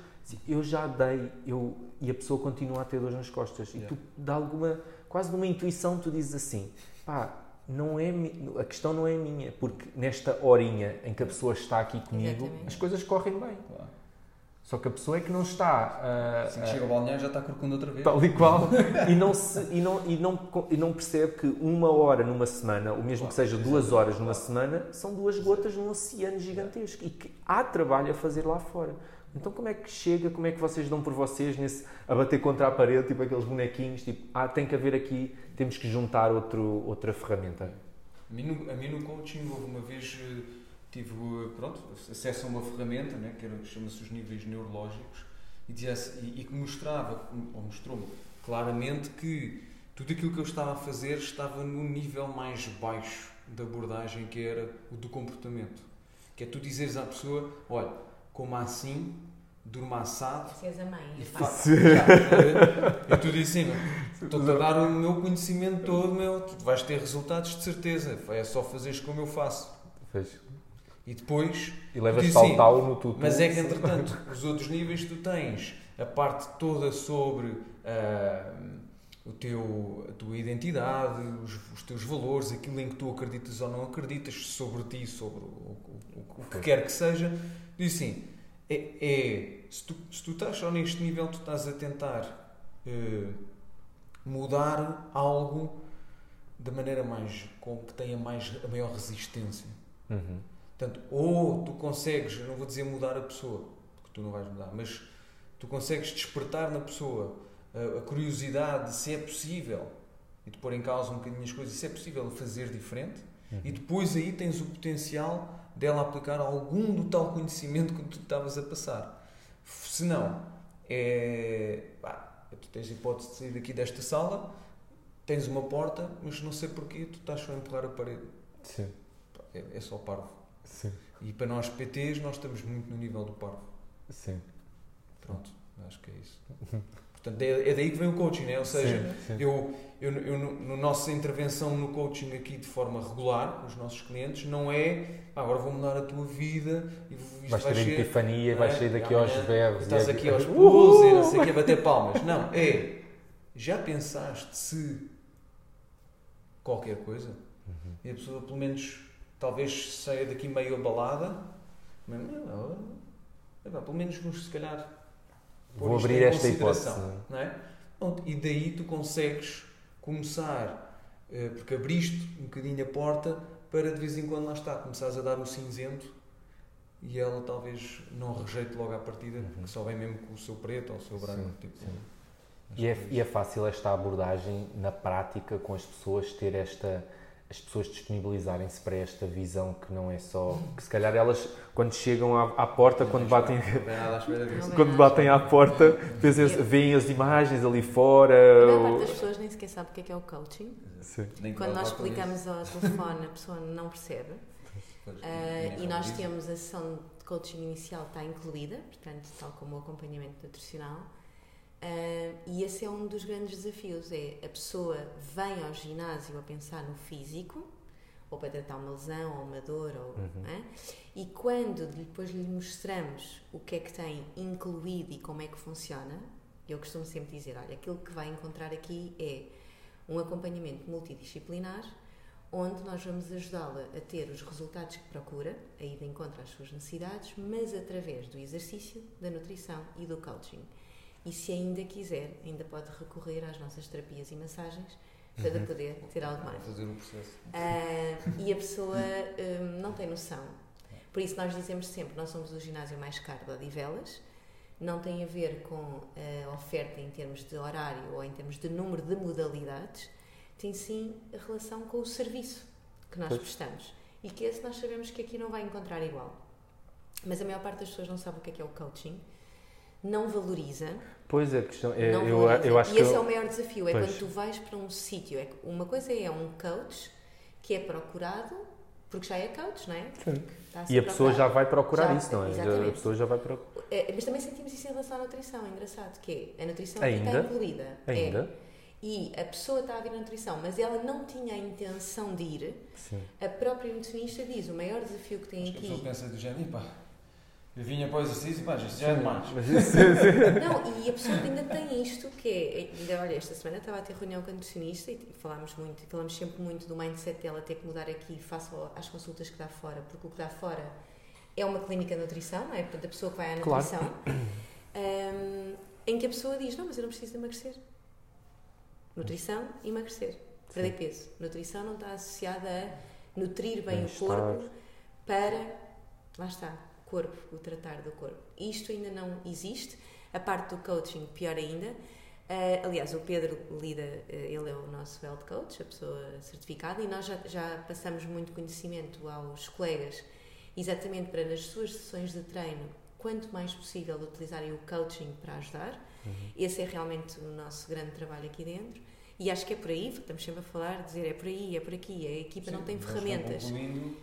eu já dei, eu, e a pessoa continua a ter dores nas costas. Yeah. E tu, dá alguma, quase numa intuição, tu dizes assim, pá, não é, a questão não é minha, porque nesta horinha em que a pessoa está aqui comigo, Exatamente. as coisas correm bem. Claro. Só que a pessoa é que não está. Uh, assim que chega ao balneário já está corcunda outra vez. Tal e qual. [LAUGHS] e, não se, e, não, e, não, e não percebe que uma hora numa semana, ou mesmo claro, que seja duas horas numa semana, são duas gotas num oceano gigantesco. E que há trabalho a fazer lá fora. Então como é que chega, como é que vocês dão por vocês nesse, a bater contra a parede, tipo aqueles bonequinhos, tipo, ah, tem que haver aqui, temos que juntar outro, outra ferramenta? A mim, no, a mim no coaching houve uma vez eh, tive pronto, acesso a uma ferramenta né, que, chama-se os níveis neurológicos e, dizia, e, e que mostrava, ou mostrou-me claramente que tudo aquilo que eu estava a fazer estava no nível mais baixo da abordagem que era o do comportamento. Que é tu dizeres à pessoa, olha, coma assim, durma assado. Se és a mãe. E fa... [LAUGHS] e tu dizes assim, estou-te a dar o meu conhecimento todo, meu, tu vais ter resultados de certeza. É só fazeres como eu faço. Fez. E depois. E levas tal no tudo. Mas é que, entretanto, os outros níveis tu tens a parte toda sobre uh, o teu, a tua identidade, os, os, teus valores, aquilo em que tu acreditas ou não acreditas, sobre ti, sobre o, o, o, o que quer que seja. Diz assim: é, é se, tu, se tu estás só neste nível, tu estás a tentar uh, mudar algo da maneira mais. com que tenha mais, a maior resistência. Uhum. Portanto, ou tu consegues, não vou dizer mudar a pessoa, porque tu não vais mudar, mas tu consegues despertar na pessoa a, a curiosidade de se é possível e de pôr em causa um bocadinho as coisas, se é possível fazer diferente, uhum. e depois aí tens o potencial dela aplicar algum do tal conhecimento que tu estavas a passar. Se não, é. Pá, tu tens a hipótese de sair daqui desta sala, tens uma porta, mas não sei porquê tu estás só a empurrar a parede. Sim. É, é só parvo. Sim. E para nós PTs, nós estamos muito no nível do parvo. Sim. Pronto. Acho que é isso. [LAUGHS] Portanto, é, é daí que vem o coaching, né? ou seja, Sim, sim. eu, eu, eu no, no nossa intervenção no coaching aqui de forma regular com os nossos clientes não é "Ah, agora vou mudar a tua vida e isto Vais vai ter a ser- epifania, não vais é? sair daqui aos berros. Estás e- aqui aos pulos e não sei o que, a bater palmas. Não, [LAUGHS] é. Já pensaste se qualquer coisa? Uhum. E a pessoa, pelo menos, talvez saia daqui meio abalada. Mas, não, epá, pelo menos se calhar, Vou abrir esta hipótese. é? E daí tu consegues começar, eh, porque abriste um bocadinho a porta para de vez em quando lá está, começares a dar o cinzento e ela talvez não rejeite logo à partida, porque só vem mesmo com o seu preto ou o seu branco. Uhum. Sim, tipo, sim. E é, e é fácil esta abordagem na prática com as pessoas ter esta as pessoas disponibilizarem-se para esta visão que não é só que se calhar elas quando chegam à, à porta quando batem [LAUGHS] quando batem à porta pensam- veem as imagens ali fora A maior ou- parte das pessoas nem sequer sabe o que é, que é o coaching. Sim. Quando nós explicamos ao telefone, a pessoa não percebe. nem e nós temos a sessão de coaching inicial está incluída, portanto, tal como o acompanhamento nutricional. Ah, e esse é um dos grandes desafios, é a pessoa vem ao ginásio a pensar no físico, ou para tratar uma lesão, ou uma dor, ou, Uhum. hã? e quando depois lhe mostramos o que é que tem incluído e como é que funciona, eu costumo sempre dizer, olha, aquilo que vai encontrar aqui é um acompanhamento multidisciplinar, onde nós vamos ajudá-la a ter os resultados que procura, a ir de encontro às suas necessidades, mas através do exercício, da nutrição e do coaching. E se ainda quiser, ainda pode recorrer às nossas terapias e massagens para poder ter algo mais. Fazer o processo. Ah, e a pessoa hum, não tem noção. Por isso nós dizemos sempre, nós somos o ginásio mais caro de Odivelas, não tem a ver com a oferta em termos de horário ou em termos de número de modalidades, tem sim relação com o serviço que nós Pois. prestamos. E que esse nós sabemos que aqui não vai encontrar igual. Mas a maior parte das pessoas não sabe o que é que é o coaching, não valoriza, pois é a questão é, eu, valoriza. eu acho e que esse eu- é o maior desafio, é Pois. quando tu vais para um sítio. É que uma coisa é um coach que é procurado, porque já é coach, não é? Sim. E a pessoa já vai procurar Já, isso não é Já- a exatamente. pessoa já vai procurar É, mas também sentimos isso em relação à nutrição, é engraçado, que é a nutrição Ainda? está incluída. É. ainda E a pessoa está a vir à nutrição, mas ela não tinha a intenção de ir, sim a própria nutricionista diz, o maior desafio que tem Acho que a pessoa aqui... pensa do género, pá, eu vinha para o exercício, pá, isto já é demais. Mas isso- Não, e a pessoa ainda tem isto, que é, ainda, olha, esta semana estava a ter reunião com a nutricionista e falámos muito, e falamos sempre muito do mindset dela ter que mudar aqui face às consultas que dá fora, porque o que dá fora é uma clínica de nutrição, não é? Portanto, a pessoa que vai à Claro. nutrição, hum, em que a pessoa diz, não, mas eu não preciso de emagrecer. Nutrição e emagrecer. Perder peso. Nutrição não está associada a nutrir bem o Bem-estar. corpo para, lá está, corpo, o tratar do corpo. Isto ainda não existe. A parte do coaching, pior ainda. Ah, aliás, o Pedro lida, eh, ele é o nosso health coach, a pessoa certificada, e nós já, já passamos muito conhecimento aos colegas, exatamente para nas suas sessões de treino, quanto mais possível, utilizarem o coaching para ajudar. Esse é realmente o nosso grande trabalho aqui dentro. E acho que é por aí, estamos sempre a falar, dizer é por aí, é por aqui, a equipa não Sim, tem eles ferramentas. Concluindo,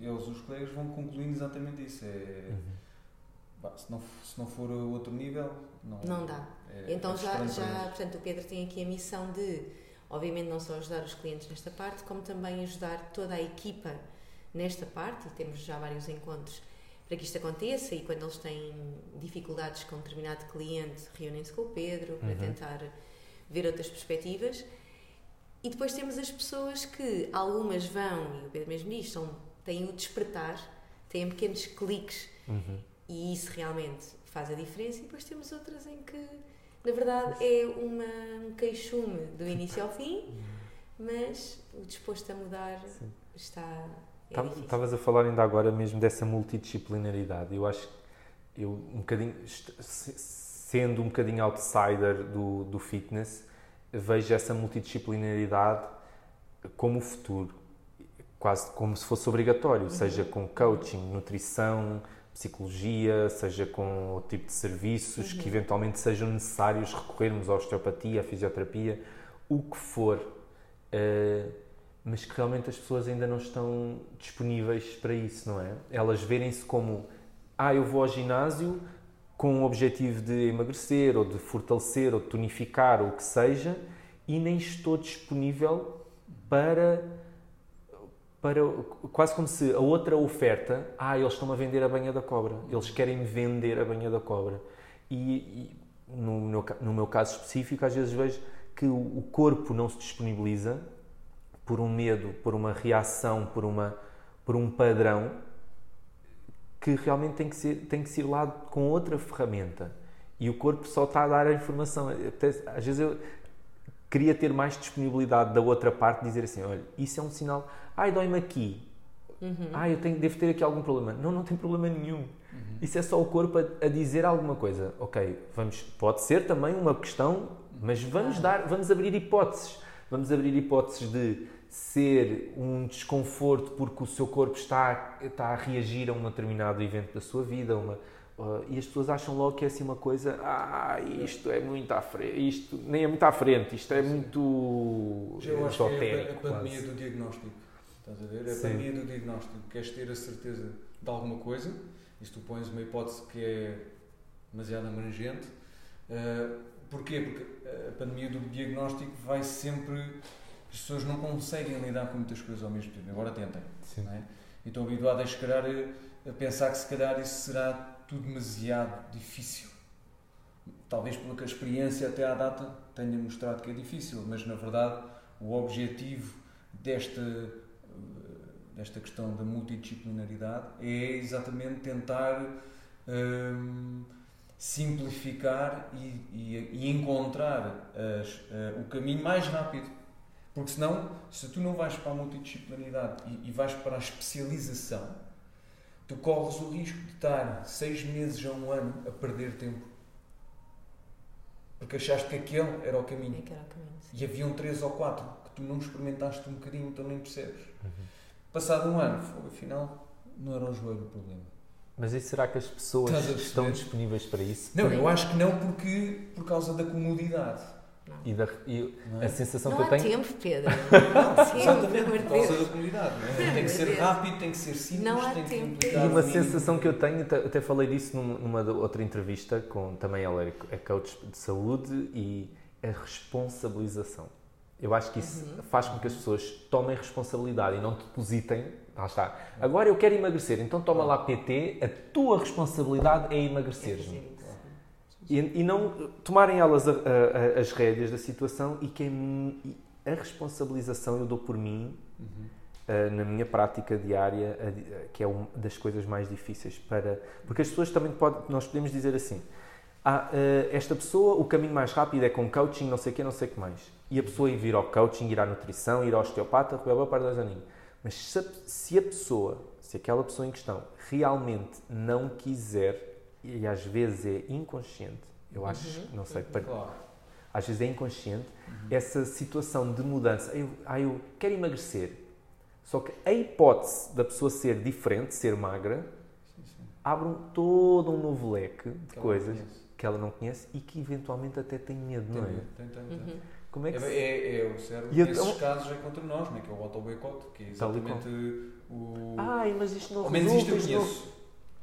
eles, os colegas, vão concluindo exatamente isso. É, Uhum. se, não, se não for outro nível, não, Não dá. é- Então é já, já, portanto, o Pedro tem aqui a missão de, obviamente, não só ajudar os clientes nesta parte, como também ajudar toda a equipa nesta parte, e temos já vários encontros para que isto aconteça, e quando eles têm dificuldades com um determinado cliente, reúnem-se com o Pedro para Uhum. tentar ver outras perspectivas. E depois temos as pessoas que, algumas vão, e o Pedro mesmo diz, são, têm o despertar, têm pequenos cliques Uhum. e isso realmente faz a diferença. E depois temos outras em que, na verdade, é uma, um queixume do início ao fim, mas o disposto a mudar Sim. está. É. Estavas a falar ainda agora mesmo dessa multidisciplinaridade. Eu acho que eu um bocadinho sendo um bocadinho outsider do, do fitness, vejo essa multidisciplinaridade como o futuro, quase como se fosse obrigatório, seja com coaching, nutrição, psicologia, seja com outro tipo de serviços que eventualmente sejam necessários recorrermos à osteopatia, à fisioterapia, o que for. eh, mas que realmente as pessoas ainda não estão disponíveis para isso, não é? Elas verem-se como, ah, eu vou ao ginásio com o objetivo de emagrecer ou de fortalecer ou de tonificar ou o que seja e nem estou disponível para para quase como se a outra oferta, ah, eles estão a vender a banha da cobra, eles querem vender a banha da cobra. E, e no, meu, no meu caso específico, às vezes vejo que o, corpo não se disponibiliza por um medo, por uma reação, por, uma, por um padrão que realmente tem que, ser, tem que ser lá com outra ferramenta. E o corpo só está a dar a informação. Às vezes eu queria ter mais disponibilidade da outra parte, dizer assim: olha, isso é um sinal. Ai, dói-me aqui. Uhum. Ai, eu tenho, devo ter aqui algum problema. Não, não tem problema nenhum. Uhum. Isso é só o corpo a, a, dizer alguma coisa. Ok, vamos, pode ser também uma questão, mas vamos dar, vamos abrir hipóteses. Vamos abrir hipóteses de ser um desconforto porque o seu corpo está, está a reagir a um determinado evento da sua vida, uma, uh, e as pessoas acham logo que é assim uma coisa, ah, isto é muito à frente, isto nem é muito à frente, isto é muito Já eu acho que é a, a pandemia quase. do diagnóstico. Estás a ver? É a Sim. pandemia do diagnóstico. Queres ter a certeza de alguma coisa, e se tu pões uma hipótese que é demasiado abrangente, uh, porquê? Porque a pandemia do diagnóstico vai sempre as pessoas não conseguem lidar com muitas coisas ao mesmo tempo, agora tentem. Sim. É? E estão habituadas, se calhar, a pensar que se calhar isso será tudo demasiado difícil. Talvez pela que a experiência até à data tenha mostrado que é difícil, mas na verdade o objetivo desta, desta questão da multidisciplinaridade é exatamente tentar hum, simplificar e, e, e encontrar as, uh, o caminho mais rápido porque senão, se tu não vais para a multidisciplinaridade e, e vais para a especialização, tu corres o risco de estar seis meses a um ano a perder tempo. Porque achaste que aquele era o caminho. É era o caminho e haviam três ou quatro que tu não experimentaste um bocadinho, então nem percebes. Uhum. Passado um ano, afinal, não era o joelho o problema. Mas e será que as pessoas estão disponíveis para isso? Não, eu acho que não porque por causa da comodidade. E, da, e a sensação não que eu tenho. Não há tempo, Pedro. [LAUGHS] Não há tempo, Exatamente, por causa da comunidade. Não é? tem que ser rápido, tem que ser simples, não há tem tempo. que E uma sensação que eu tenho, até falei disso numa outra entrevista, com também ela é, é coach de saúde, e a responsabilização. Eu acho que isso uhum. faz com que as pessoas tomem responsabilidade e não depositem. Lá está. Agora eu quero emagrecer, então toma lá PT, a tua responsabilidade é emagrecer. É e, e não tomarem elas a, a, as rédeas da situação e que a responsabilização eu dou por mim uhum. uh, na minha prática diária, uh, que é uma das coisas mais difíceis para. Porque as pessoas também podem. Nós podemos dizer assim. Ah, uh, esta pessoa, o caminho mais rápido é com coaching, não sei o quê, não sei o que mais. E a pessoa ir ao coaching, ir à nutrição, ir ao osteopata, rebel para dois aninhos. Mas se a, se a pessoa, se aquela pessoa em questão realmente não quiser e às vezes é inconsciente, eu uhum. acho, uhum. não sei, para, claro. às vezes é inconsciente, uhum. essa situação de mudança. Eu, ah, eu quero emagrecer, só que a hipótese da pessoa ser diferente, ser magra, abre um, todo um novo leque de que coisas ela que ela não conhece e que eventualmente até tem medo, tem não é? Tem, tem, tem. Uhum. Como é, que é, é, é o cérebro, e nesses então, casos, é contra nós, né? que é o auto-boicote, que é exatamente o... Ai, mas isto não Ao menos isto eu conheço. Não...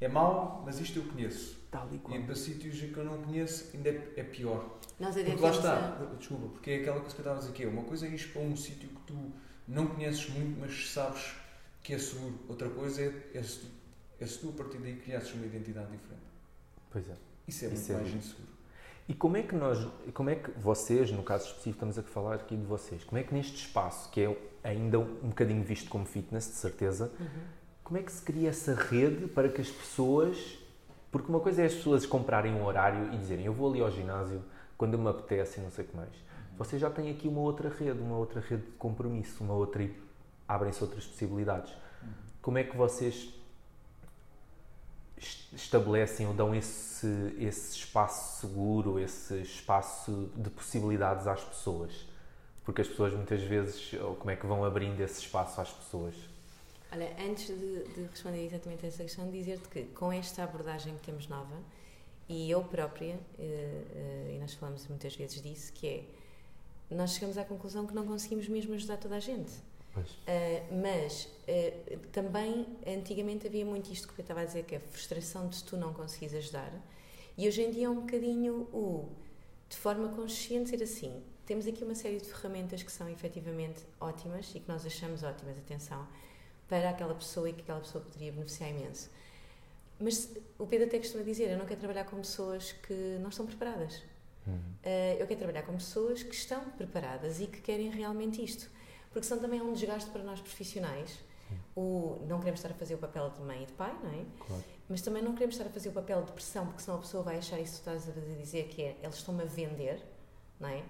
É mau, mas isto eu conheço. Tal e qual. E para sítios que eu não conheço ainda é, é pior. Nós porque lá está, a... desculpa, porque é aquela coisa que eu estava a dizer aqui, uma coisa é ir para um sítio que tu não conheces muito, mas sabes que é seguro. Outra coisa é, é, se, tu, é se tu a partir daí criasses uma identidade diferente. Pois é. Isso é muito é mais inseguro. E como é que nós, como é que vocês, no caso específico, estamos a falar aqui de vocês, como é que neste espaço, que é ainda um bocadinho visto como fitness, de certeza, uhum. como é que se cria essa rede para que as pessoas porque uma coisa é as pessoas comprarem um horário e dizerem eu vou ali ao ginásio quando me apetece e não sei o que mais. Uhum. Vocês já têm aqui uma outra rede, uma outra rede de compromisso, uma outra abrem-se outras possibilidades. Uhum. Como é que vocês estabelecem ou dão esse, esse espaço seguro, esse espaço de possibilidades às pessoas? Porque as pessoas muitas vezes, como é que vão abrindo esse espaço às pessoas? Olha, antes de, de responder exatamente a essa questão, dizer-te que com esta abordagem que temos nova, e eu própria, eh, eh, e nós falamos muitas vezes disso, que é, nós chegamos à conclusão que não conseguimos mesmo ajudar toda a gente. Uh, mas uh, também antigamente havia muito isto que eu estava a dizer, que é a frustração de tu não conseguires ajudar. E hoje em dia é um bocadinho o, de forma consciente, ser assim: temos aqui uma série de ferramentas que são efetivamente ótimas e que nós achamos ótimas, atenção, para aquela pessoa e que aquela pessoa poderia beneficiar imenso. Mas o Pedro até costuma dizer: eu não quero trabalhar com pessoas que não estão preparadas. Uhum. Uh, eu quero trabalhar com pessoas que estão preparadas e que querem realmente isto. Porque senão também é um desgaste para nós profissionais. O, não queremos estar a fazer o papel de mãe e de pai, não é? Claro. Mas também não queremos estar a fazer o papel de pressão, porque senão a pessoa vai achar isso que estás a dizer, que é eles estão-me a vender, não é?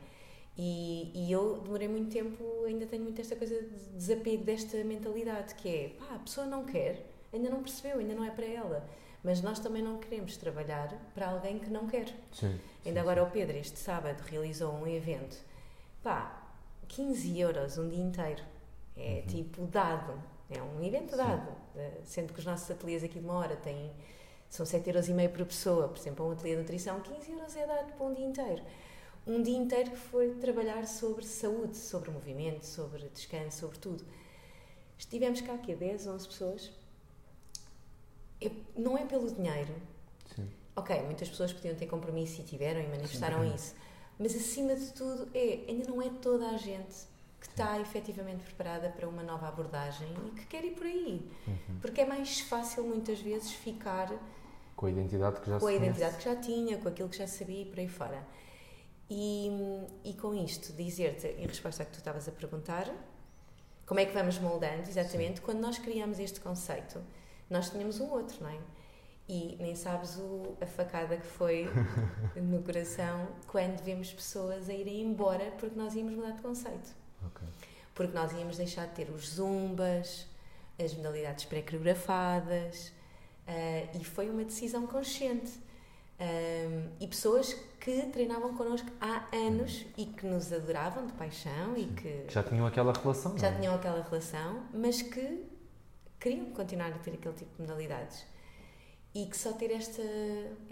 E, e, eu demorei muito tempo, ainda tenho muito esta coisa de desapego desta mentalidade, que é, pá, a pessoa não quer, ainda não percebeu, ainda não é para ela. Mas nós também não queremos trabalhar para alguém que não quer. Sim, ainda sim, agora sim. o Pedro, este sábado, realizou um evento. Pá, 15 euros um dia inteiro. É uhum. tipo dado. É um evento dado. Eh, sendo que os nossos ateliês aqui de uma hora têm, são 7,5 euros por pessoa. Por exemplo, um ateliê de nutrição, 15 euros é dado para um dia inteiro. Um dia inteiro que foi trabalhar sobre saúde, sobre movimento, sobre descanso, sobre tudo. Estivemos cá aqui 10, 11 pessoas é, não é pelo dinheiro. Sim. Ok, muitas pessoas podiam ter compromisso e tiveram e manifestaram Sim. isso. Mas acima de tudo, é, ainda não é toda a gente que está efetivamente preparada para uma nova abordagem e que quer ir por aí. Uhum. Porque é mais fácil muitas vezes ficar com a identidade que já com a identidade que já tinha, com aquilo que já sabia e por aí fora. E, e com isto, dizer-te, em resposta a que tu estavas a perguntar, como é que vamos moldando, exatamente, Sim. quando nós criamos este conceito, nós tínhamos um outro, não é? E nem sabes o, a facada que foi [LAUGHS] no coração quando vemos pessoas a irem embora porque nós íamos mudar de conceito. Okay. Porque nós íamos deixar de ter os zumbas, as modalidades pré-coreografadas, uh, e foi uma decisão consciente. Um, e pessoas que treinavam connosco há anos uhum. e que nos adoravam de paixão Sim. e que já tinham aquela relação já é? tinham aquela relação mas que queriam continuar a ter aquele tipo de modalidades. E que só ter esta,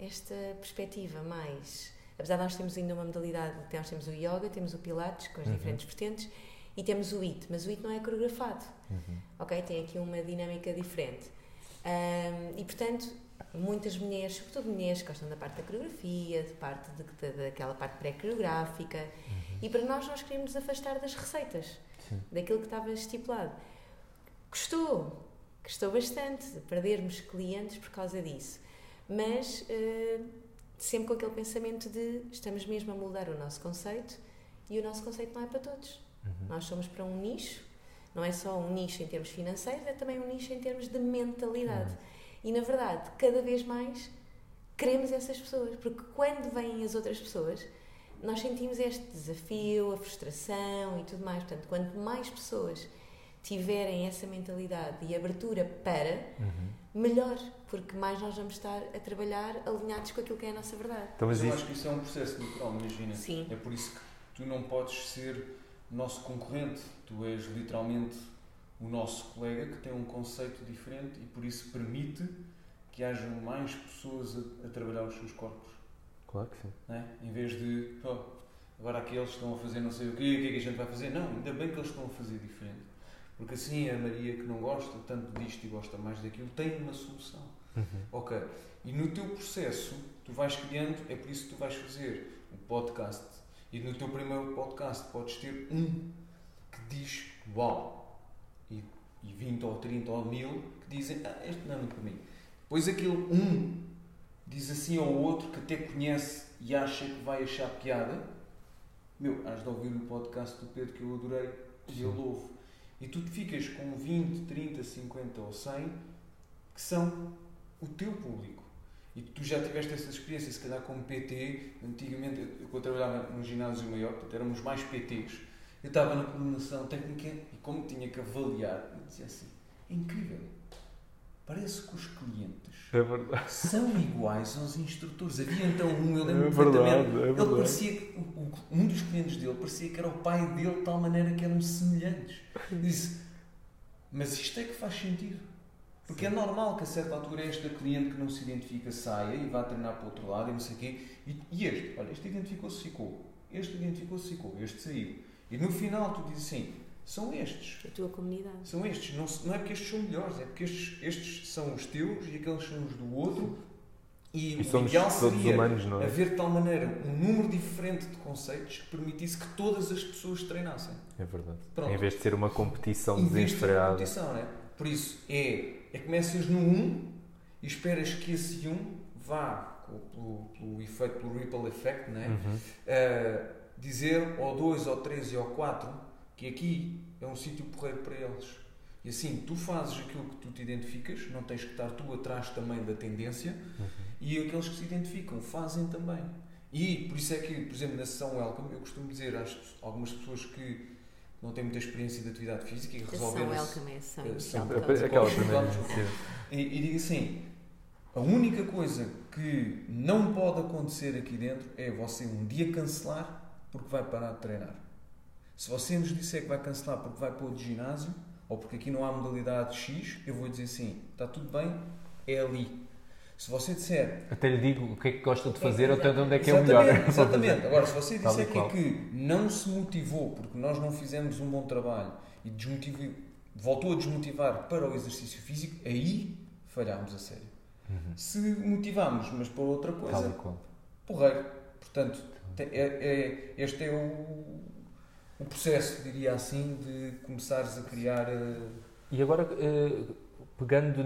esta perspectiva mais. Apesar de nós termos ainda uma modalidade, nós temos o yoga, temos o pilates, com as uhum. diferentes vertentes, e temos o IT, mas o IT não é coreografado. Uhum. Ok? Tem aqui uma dinâmica diferente. Um, e portanto, muitas mulheres, sobretudo mulheres, gostam da parte da coreografia, de parte de, de, daquela parte pré-coreográfica, uhum. e para nós, nós queríamos nos afastar das receitas, Sim. daquilo que estava estipulado. Gostou? Custou bastante perdermos clientes por causa disso. Mas uh, sempre com aquele pensamento de estamos mesmo a moldar o nosso conceito e o nosso conceito não é para todos. Uhum. Nós somos para um nicho, não é só um nicho em termos financeiros, é também um nicho em termos de mentalidade. Uhum. E na verdade, cada vez mais queremos essas pessoas, porque quando vêm as outras pessoas, nós sentimos este desafio, a frustração e tudo mais. Portanto, quanto mais pessoas tiverem essa mentalidade e abertura para, uhum. melhor, porque mais nós vamos estar a trabalhar alinhados com aquilo que é a nossa verdade. Então, mas eu acho que isso é um processo natural, imagina. Sim. É por isso que tu não podes ser nosso concorrente, tu és literalmente o nosso colega que tem um conceito diferente e por isso permite que haja mais pessoas a, a trabalhar os seus corpos. Claro que sim. É? Em vez de, oh, agora aqueles estão a fazer não sei o quê, o que é que a gente vai fazer? Não, ainda bem que eles estão a fazer diferente. Porque assim a Maria que não gosta tanto disto e gosta mais daquilo tem uma solução. Uhum. Ok. E no teu processo, tu vais criando, é por isso que tu vais fazer o podcast. E no teu primeiro podcast podes ter um que diz uau! E, e 20 ou 30 ou 1000 que dizem ah, este não é para mim. Depois aquele um diz assim ao outro que até conhece e acha que vai achar piada. Meu, has de ouvir o podcast do Pedro que eu adorei e eu louvo. E tu ficas com 20, 30, 50 ou 100 que são o teu público. E tu já tiveste essa experiência, se calhar como PT, antigamente, eu, eu trabalhava no ginásio maior, portanto éramos mais PTs. Eu estava na coordenação técnica e como tinha que avaliar, eu dizia assim, é incrível. Parece que os clientes é são iguais aos instrutores. Havia então um, eu lembro é perfeitamente, é ele parecia um dos clientes dele parecia que era o pai dele de tal maneira que eram semelhantes. disse, mas isto é que faz sentido. Porque Sim. é normal que a certa altura esta cliente que não se identifica saia e vá treinar para o outro lado e não sei o quê. E, e este, olha, este identificou-se ficou. Este identificou-se ficou. Este saiu. E no final tu dizes assim, são estes. A tua comunidade. São estes. Não, não é porque estes são melhores, é porque estes, estes são os teus e aqueles são os do outro. E, E o ideal todos seria humanos, não é? haver de tal maneira um número diferente de conceitos que permitisse que todas as pessoas treinassem. É verdade. Pronto. Em vez de ser uma competição vez de desenfreada. competição, né? Por isso, é, é começas no 1 e esperas que esse 1 vá, co- pelo, pelo efeito, pelo ripple effect, né? Uhum. Uh, dizer ao 2, ao 3 e ao 4 que aqui é um sítio porreiro para eles. E assim, tu fazes aquilo que tu te identificas, não tens que estar tu atrás também da tendência, Uhum. e aqueles que se identificam fazem também. E por isso é que, por exemplo, na sessão Welcome, eu costumo dizer às algumas pessoas que não têm muita experiência de atividade física e resolveram welcome, é são Eh, são- welcome. Aquela primeira. E, e digo assim: a única coisa que não pode acontecer aqui dentro é você um dia cancelar porque vai parar de treinar. Se você nos disser que vai cancelar porque vai para o ginásio ou porque aqui não há modalidade X, eu vou dizer assim: está tudo bem, é ali. Se você disser Até lhe digo o que é que gosta de fazer ou até onde é que é o melhor. Exatamente. [LAUGHS] Agora, se você disser que, é que não se motivou porque nós não fizemos um bom trabalho e desmotivou, voltou a desmotivar para o exercício físico, aí falhámos a sério. Se motivámos, mas para outra e coisa, porreiro. Portanto, é, é- este é o, o processo, diria assim, de começares a criar. eh, E agora, eh, pegando,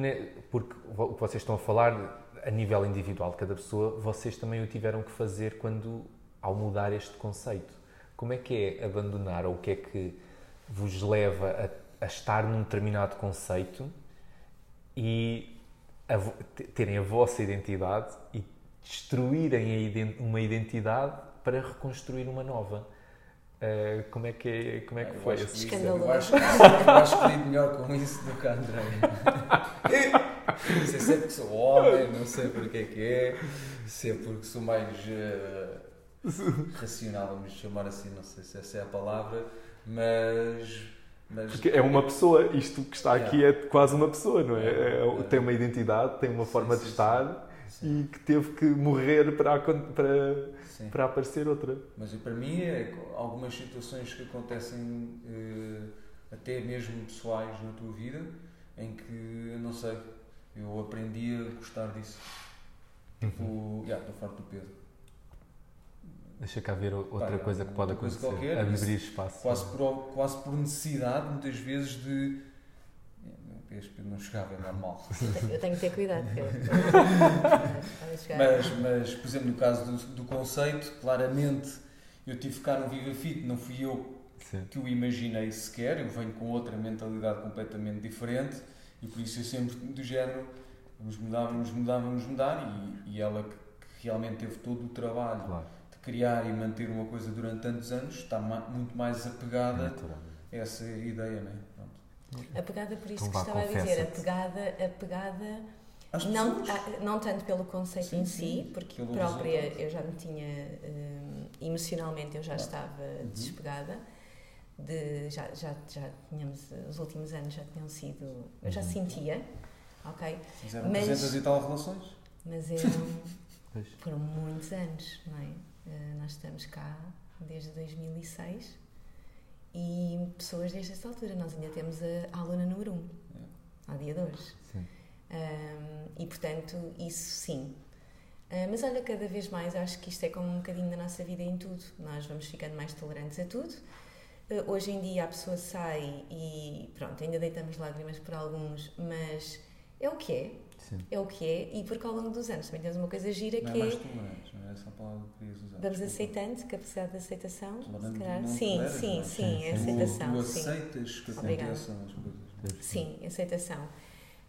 porque o que vocês estão a falar a nível individual de cada pessoa, vocês também o tiveram que fazer quando, ao mudar este conceito. Como é que é abandonar, ou o que é que vos leva a, a estar num determinado conceito e a terem a vossa identidade e destruírem uma identidade para reconstruir uma nova? Eh, como é que, é, como é que foi esse. Eu acho, que- eu acho que lido melhor com isso do que a André. Não sei se é porque sou homem, não sei porque é que é, se é porque sou mais eh, racional, vamos chamar assim, não sei se essa é a palavra, mas. mas Porque é uma pessoa, isto que está aqui é quase uma pessoa, não é? É- tem uma identidade, tem uma Sim, forma sim, de sim. estar Sim, e que teve que morrer para, para, sim. para aparecer outra. Mas para mim é algumas situações que acontecem eh, até mesmo pessoais na tua vida em que eu não sei, eu aprendi a gostar disso. Tipo, já, estou farto do Pedro. Deixa cá ver outra Pá, coisa que pode acontecer. qualquer, abrir espaço. Quase por, quase por necessidade, muitas vezes, de. É, Pedro não chegava, é normal. Eu tenho que ter cuidado. [LAUGHS] Mas, mas, por exemplo, no caso do, do conceito, claramente eu tive que ficar no Viva Fit, não fui eu Sim. que o imaginei sequer, eu venho com outra mentalidade completamente diferente e por isso eu sempre do género vamos mudar, vamos mudar, vamos mudar e, e ela que, que realmente teve todo o trabalho Claro. de criar e manter uma coisa durante tantos anos está ma- muito mais apegada Natural. a essa ideia, não é? A pegada, por isso Então que vá, estava a dizer, a pegada, a pegada não, não tanto pelo conceito Sim, em sim, si, porque pelo própria resultado. eu já me tinha, hum, emocionalmente eu já Claro. estava Uhum. despegada, de, já, já, já tínhamos, os últimos anos já tinham sido, eu já Uhum. sentia, ok? Fizeram Mas- 300 e tal relações. Mas eram, [LAUGHS] foram muitos anos, não é? Eh, nós estamos cá desde 2006 e pessoas desde essa altura. Nós ainda temos a, a aluna número 1, um, ao dia de hoje. Sim. Um, e portanto, isso sim. Uh, mas olha, cada vez mais acho que isto é como um bocadinho da nossa vida em tudo. Nós vamos ficando mais tolerantes a tudo. Uh, hoje em dia a pessoa sai e pronto, ainda deitamos lágrimas por alguns, mas é o que é, Sim. é o que é, e porque ao longo dos anos também temos uma coisa gira Não é que mais é não é essa a palavra que querias usar. vamos desculpa. aceitando, capacidade de aceitação, se calhar. Sim, toleras, sim, é? sim, Sim, é sim. aceitação, Tu sim. aceitas que aconteçam as coisas. Sim, aceitação.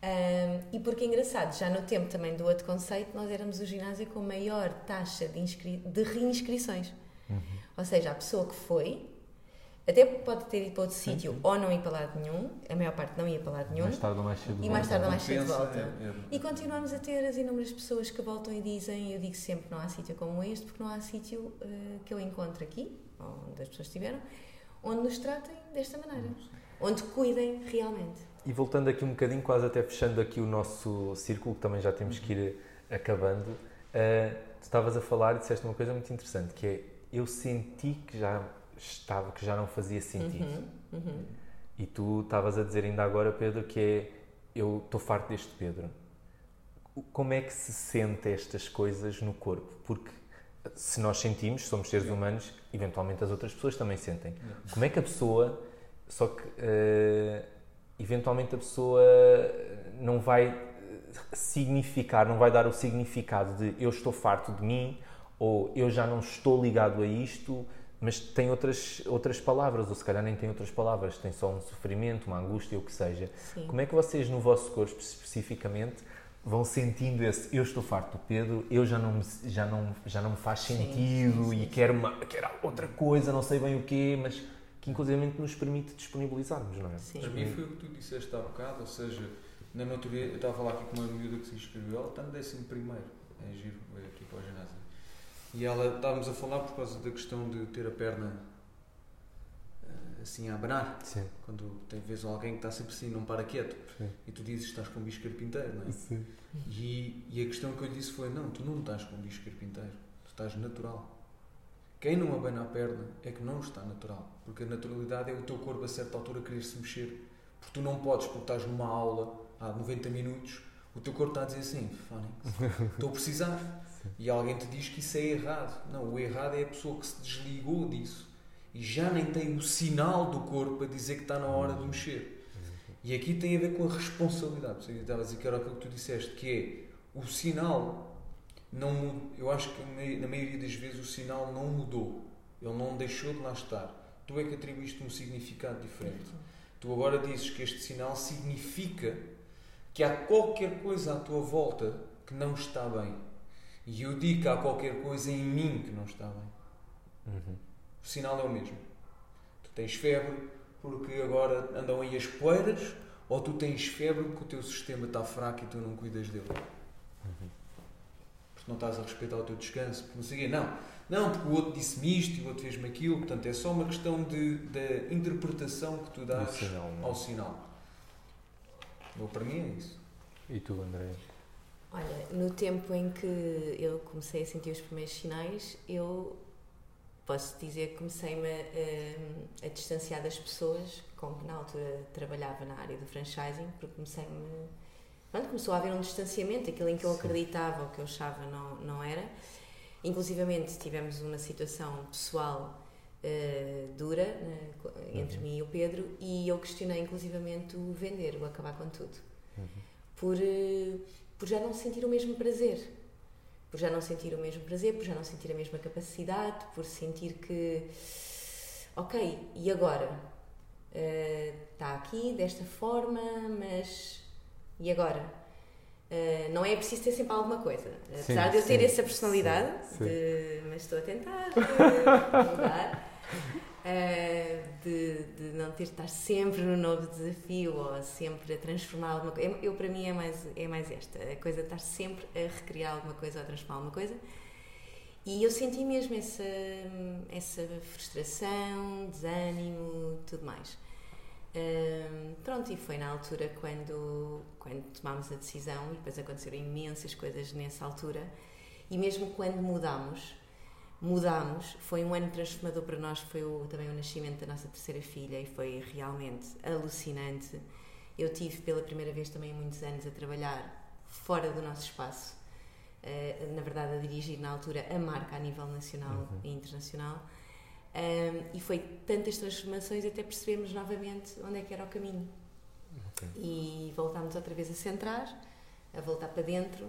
Ahm, e porque é engraçado, já no tempo também do outro conceito, nós éramos o ginásio com maior taxa de, inscri- de reinscrições. Uhum. Ou seja, a pessoa que foi, até pode ter ido para outro sítio ou não ir para lado nenhum, a maior parte não ia para lado nenhum, Mais tarde ou mais cedo. E mais tarde ou mais cedo volta. é- é- e continuamos a ter as inúmeras pessoas que voltam e dizem, eu digo sempre, não há sítio como este, porque não há sítio eh, que eu encontro aqui, onde as pessoas estiveram, onde nos tratem desta maneira, onde cuidem realmente. E voltando aqui um bocadinho, quase até fechando aqui o nosso círculo, que também já temos que ir acabando, eh, tu estavas a falar e disseste uma coisa muito interessante, que é, eu senti que já estava, que já não fazia sentido. Uhum, uhum. E tu estavas a dizer ainda agora, Pedro, que é, eu estou farto deste Pedro. como é que se sente estas coisas no corpo? Porque se nós sentimos, somos seres humanos, eventualmente as outras pessoas também sentem. Como é que a pessoa, só que uh, eventualmente a pessoa não vai significar, não vai dar o significado de eu estou farto de mim ou eu já não estou ligado a isto, mas tem outras, outras palavras, ou se calhar nem tem outras palavras, tem só um sofrimento, uma angústia, o que seja. Sim. Como é que vocês, no vosso corpo especificamente, vão sentindo esse eu estou farto do Pedro, eu já não me, já não, já não me faz sentido sim, sim, e quero, uma, quero outra coisa, não sei bem o quê, mas que inclusive nos permite disponibilizarmos, não é? Sim. Para mim foi o que tu disseste há bocado, ou seja, na natureza, eu estava a falar aqui com uma miúda que se inscreveu, ela está no décimo primeiro, é giro, veio aqui para o ginásio. E ela, estávamos a falar por causa da questão de ter a perna eh, assim a abanar. Sim. Quando tem vez alguém que está sempre assim, não para quieto. Sim. E tu dizes estás com um bicho carpinteiro, não é? Sim. E, e a questão que eu lhe disse foi: não, tu não estás com um bicho carpinteiro, tu estás natural. Quem não abana a perna é que não está natural. Porque a naturalidade é o teu corpo a certa altura querer se mexer. Porque tu não podes, porque estás numa aula há 90 minutos, o teu corpo está a dizer assim: [LAUGHS] estou a precisar. E alguém te diz que isso é errado. Não, o errado é a pessoa que se desligou disso e já nem tem o sinal do corpo a dizer que está na hora de mexer. E aqui tem a ver com a responsabilidade. Você estava a dizer que era aquilo que tu disseste, que é o sinal não eu acho que na maioria das vezes o sinal não mudou. Ele não deixou de lá estar. Tu é que atribuíste um significado diferente. Tu agora dizes que este sinal significa que há qualquer coisa à tua volta que não está bem. E eu digo que há qualquer coisa em mim que não está bem. Uhum. O sinal é o mesmo. Tu tens febre porque agora andam aí as poeiras, ou tu tens febre porque o teu sistema está fraco e tu não cuidas dele. Uhum. Porque não estás a respeitar o teu descanso, porque não sei quê. Não. Não, porque o outro disse-me isto e o outro fez-me aquilo. Portanto, é só uma questão de, de interpretação que tu dás sinal, ao sinal. Ou para mim é isso. E tu, André? Olha, no tempo em que eu comecei a sentir os primeiros sinais, eu posso dizer que comecei-me a, a, distanciar das pessoas com que na altura trabalhava na área do franchising, porque comecei-me. Pronto, começou a haver um distanciamento, aquilo em que eu acreditava ou que eu achava não, não era. Inclusivamente tivemos uma situação pessoal uh, dura uh, entre uhum. mim e o Pedro e eu questionei inclusivamente o vender, o acabar com tudo. Uhum. Por. Uh, por já não sentir o mesmo prazer. Por já não sentir o mesmo prazer, por já não sentir a mesma capacidade, por sentir que, ok, e agora? Está uh, aqui desta forma, mas e agora? Uh, não é preciso ter sempre alguma coisa. Apesar sim, de eu ter sim, essa personalidade, sim, de, mas estou a tentar mudar. [LAUGHS] Uh, de, de, não ter de estar sempre no novo desafio ou sempre a transformar alguma coisa. Eu, para mim, é mais, é mais esta, a coisa de estar sempre a recriar alguma coisa ou a transformar alguma coisa. E eu senti mesmo essa, essa frustração, desânimo, tudo mais. Uh, pronto, e foi na altura quando, quando tomámos a decisão, e depois aconteceram imensas coisas nessa altura, e mesmo quando mudámos, mudámos. Foi um ano transformador para nós, foi o, também o nascimento da nossa terceira filha e foi realmente alucinante. Eu tive pela primeira vez também muitos anos a trabalhar fora do nosso espaço, uh, na verdade a dirigir na altura a marca a nível nacional uhum. e internacional. Um, e foi tantas transformações até percebermos novamente onde é que era o caminho. Okay. E voltámos outra vez a centrar, a voltar para dentro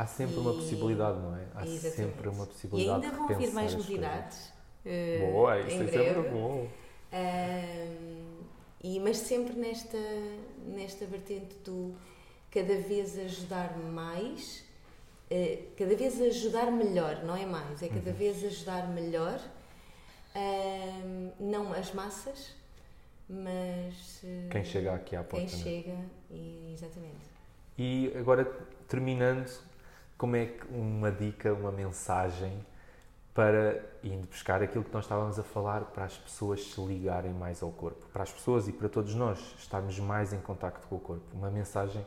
Há sempre e... uma possibilidade, não é? Há Exatamente. sempre uma possibilidade. E ainda vão vir mais novidades. Uh, Boa, isso é sempre bom. Uh, e, mas sempre nesta, nesta vertente do cada vez ajudar mais, uh, cada vez ajudar melhor, não é mais, é cada uhum. vez ajudar melhor, não as massas, mas. quem chega aqui à porta. Quem é? chega, e, exatamente. E agora, terminando, como é que uma dica, uma mensagem para, indo buscar aquilo que nós estávamos a falar, para as pessoas se ligarem mais ao corpo, para as pessoas e para todos nós estarmos mais em contacto com o corpo. Uma mensagem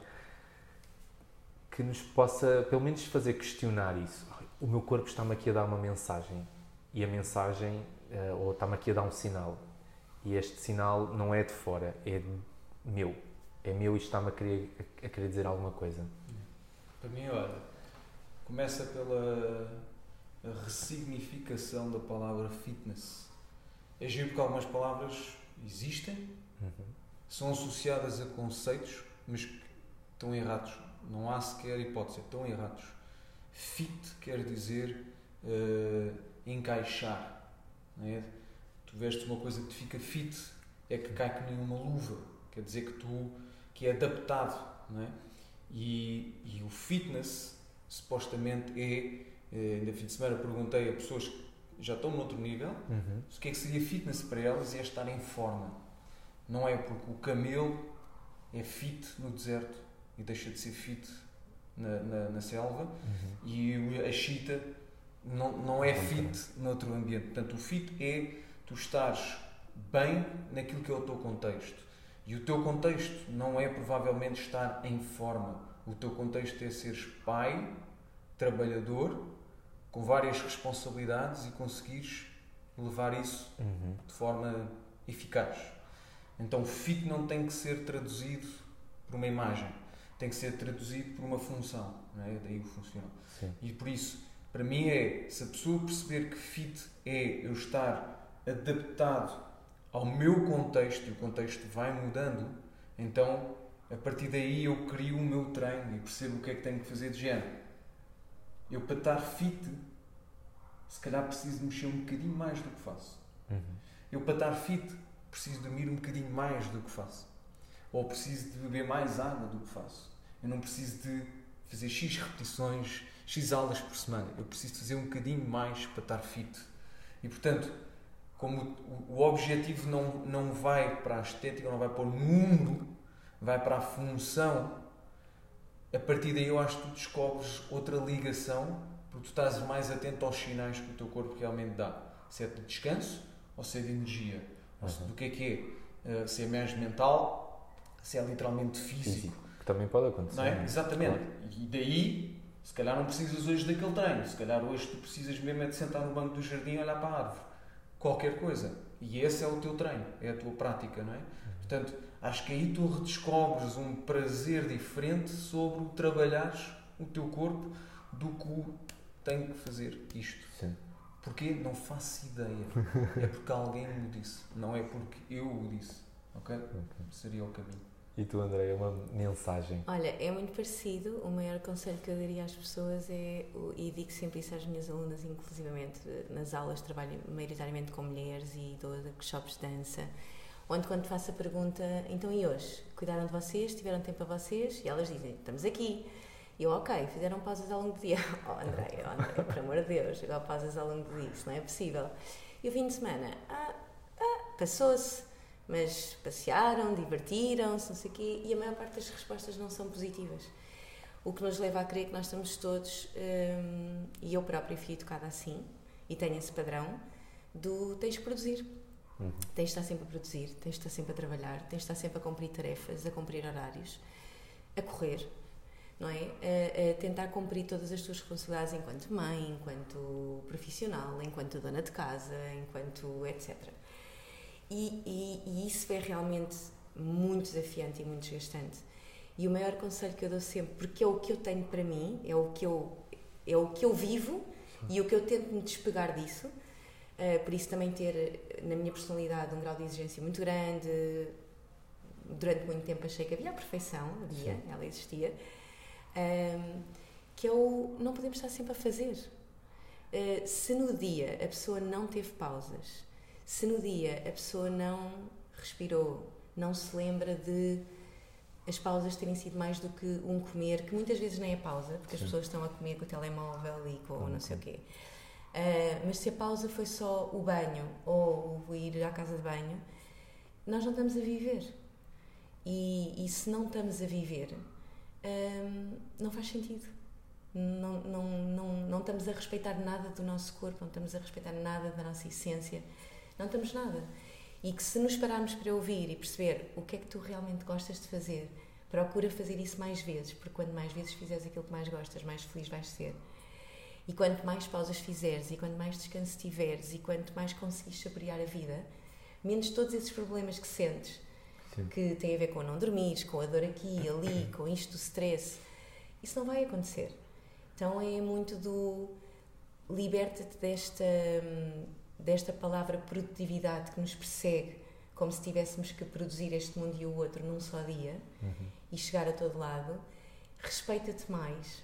que nos possa, pelo menos, fazer questionar isso. O meu corpo está-me aqui a dar uma mensagem e a mensagem, eh, ou está-me aqui a dar um sinal. E este sinal não é de fora, é meu. É meu e está-me a querer, a querer dizer alguma coisa. Para mim, olha, começa pela ressignificação da palavra fitness. É giro porque algumas palavras existem, uhum. são associadas a conceitos, mas estão errados. Não há sequer hipótese, estão errados. Fit quer dizer uh, encaixar. Não é? Tu vestes uma coisa que te fica fit, é que cai que nem uma luva. Quer dizer que tu que é adaptado. Não é? e, e o fitness supostamente é. Eh, ainda fim de semana perguntei a pessoas que já estão noutro nível uhum. o que é que seria fitness para elas e é estar em forma. Não é porque o camelo é fit no deserto e deixa de ser fit na, na, na selva uhum. e a chita não, não é fit noutro ambiente. Portanto, o fit é tu estares bem naquilo que é o teu contexto. E o teu contexto não é provavelmente estar em forma. O teu contexto é seres pai, trabalhador, com várias responsabilidades e conseguires levar isso uhum. de forma eficaz. Então, o fit não tem que ser traduzido por uma imagem, tem que ser traduzido por uma função. Não é? Daí o funcional. Sim. E por isso, para mim, é se a pessoa perceber que fit é eu estar adaptado ao meu contexto e o contexto vai mudando, então a partir daí eu crio o meu treino e percebo o que é que tenho que fazer de género. Eu para estar fit, se calhar preciso mexer um bocadinho mais do que faço. Uhum. Eu para estar fit preciso dormir um bocadinho mais do que faço. Ou preciso de beber mais água do que faço. Eu não preciso de fazer X repetições, X aulas por semana. Eu preciso fazer um bocadinho mais para estar fit. E portanto, como o, objetivo não, não vai para a estética, não vai para o número, vai para a função, a partir daí eu acho que tu descobres outra ligação, porque tu estás mais atento aos sinais que o teu corpo realmente dá. Se é de descanso ou se é de energia. Uhum. Do que é que é? Uh, se é mais mental, se é literalmente físico. físico. Que também pode acontecer. Não é? Né? Exatamente. Claro. E daí, se calhar não precisas hoje daquele treino. Se calhar hoje tu precisas mesmo é de sentar no banco do jardim e olhar para a árvore qualquer coisa. E esse é o teu treino, é a tua prática, não é? Portanto, acho que aí tu redescobres um prazer diferente sobre o trabalhares o teu corpo do que o tenho que fazer isto. Sim. Porquê? Não faço ideia. É porque alguém me disse, não é porque eu o disse. Ok? okay. Seria o caminho. E tu, André, uma mensagem? Olha, é muito parecido. O maior conselho que eu daria às pessoas é, e digo sempre isso às minhas alunas, inclusivamente nas aulas, trabalho maioritariamente com mulheres e dou workshops de dança, onde quando faço a pergunta, então e hoje? Cuidaram de vocês? Tiveram tempo a vocês? E elas dizem, estamos aqui. E eu, ok, fizeram pausas ao longo do dia. [LAUGHS] Oh, André, oh, André, por amor de Deus, agora pausas ao longo do dia, isso não é possível. E o fim de semana, ah, ah passou-se mas passearam, divertiram-se, não sei o quê, e a maior parte das respostas não são positivas. O que nos leva a crer que nós estamos todos, hum, e eu própria fui educada assim, e tenho esse padrão, do tens de produzir. Uhum. Tens de estar sempre a produzir, tens de estar sempre a trabalhar, tens de estar sempre a cumprir tarefas, a cumprir horários, a correr, não é? A, a, tentar cumprir todas as tuas responsabilidades enquanto mãe, enquanto profissional, enquanto dona de casa, enquanto etc. E, e, e, isso é realmente muito desafiante e muito desgastante. E o maior conselho que eu dou sempre, porque é o que eu tenho para mim, é o que eu, é o que eu vivo e o que eu tento me despegar disso. Uh, por isso também ter na minha personalidade um grau de exigência muito grande. Durante muito tempo achei que havia a perfeição, havia, Sim. ela existia. Um, que é o não podemos estar sempre a fazer. Uh, se no dia a pessoa não teve pausas, se no dia a pessoa não respirou, não se lembra de as pausas terem sido mais do que um comer, que muitas vezes nem é pausa, porque Sim. as pessoas estão a comer com o telemóvel e com não sei o quê. Uh, mas se a pausa foi só o banho ou o ir à casa de banho, nós não estamos a viver. E, e se não estamos a viver, um, não faz sentido. Não, não, não, não estamos a respeitar nada do nosso corpo, não estamos a respeitar nada da nossa essência não estamos nada. E que se nos pararmos para ouvir e perceber o que é que tu realmente gostas de fazer, procura fazer isso mais vezes, porque quanto mais vezes fizeres aquilo que mais gostas, mais feliz vais ser. E quanto mais pausas fizeres, e quanto mais descanso tiveres, e quanto mais conseguires saborear a vida, menos todos esses problemas que sentes, Sim. que têm a ver com não dormir, com a dor aqui, [COUGHS] ali, com isto do stress, Isso não vai acontecer. Então é muito do liberta-te desta, desta palavra produtividade que nos persegue, como se tivéssemos que produzir este mundo e o outro num só dia uhum. e chegar a todo lado. Respeita-te mais.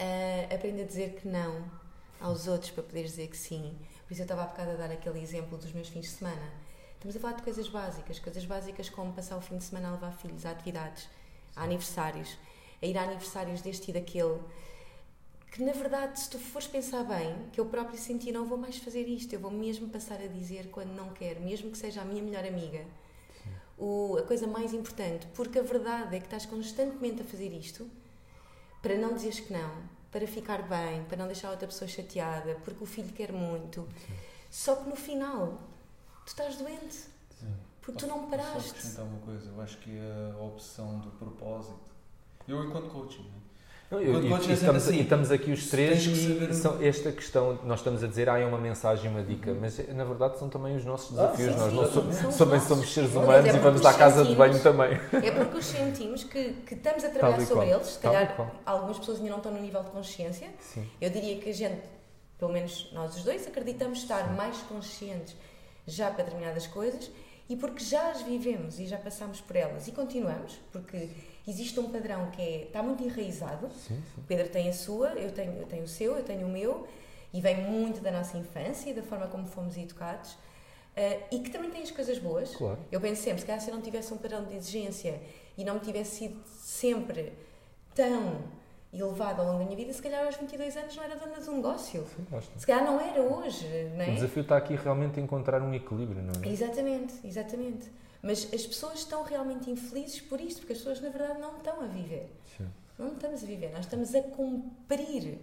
Uh, aprende a dizer que não aos outros para poderes dizer que sim. Por isso eu estava há bocado a dar aquele exemplo dos meus fins de semana. Estamos a falar de coisas básicas, coisas básicas como passar o fim de semana a levar filhos a atividades, a aniversários, a ir a aniversários deste e daquele que na verdade, se tu fores pensar bem, que eu próprio senti, não vou mais fazer isto, eu vou mesmo passar a dizer quando não quero, mesmo que seja a minha melhor amiga. O, a coisa mais importante, porque a verdade é que estás constantemente a fazer isto para não dizeres que não, para ficar bem, para não deixar outra pessoa chateada, porque o filho quer muito. Sim. Só que no final, tu estás doente. Sim. Porque tu não paraste. Só acrescentar uma coisa, eu acho que é a opção do propósito. Eu, enquanto coaching, né? Não, eu, e, e, estamos, assim, e, estamos, aqui os três e são, esta questão, nós estamos a dizer, ah, é uma mensagem, uma dica, mas na verdade são também os nossos ah, desafios. Ah, sim, nós sim, não somos, também somos seres humanos é e vamos à casa de banho também. É porque os sentimos que, que estamos a trabalhar sobre qual. eles, se calhar algumas pessoas ainda não estão no nível de consciência. Sim. Eu diria que a gente, pelo menos nós os dois, acreditamos estar mais conscientes já para determinadas coisas e porque já as vivemos e já passamos por elas e continuamos, porque existe um padrão que é, está muito enraizado. Sim, sim. O Pedro tem a sua, eu tenho, eu tenho o seu, eu tenho o meu, e vem muito da nossa infância e da forma como fomos educados. Uh, e que também tem as coisas boas. Claro. Eu penso sempre, se calhar se eu não tivesse um padrão de exigência e não me tivesse sido sempre tão elevado ao longo da minha vida, se calhar aos 22 anos não era dona de um negócio. Sim, se calhar não era hoje. Não é? O desafio está aqui realmente encontrar um equilíbrio, não é? Exatamente, exatamente. Mas as pessoas estão realmente infelizes por isto, porque as pessoas na verdade não estão a viver. Sim. Não estamos a viver, nós estamos a cumprir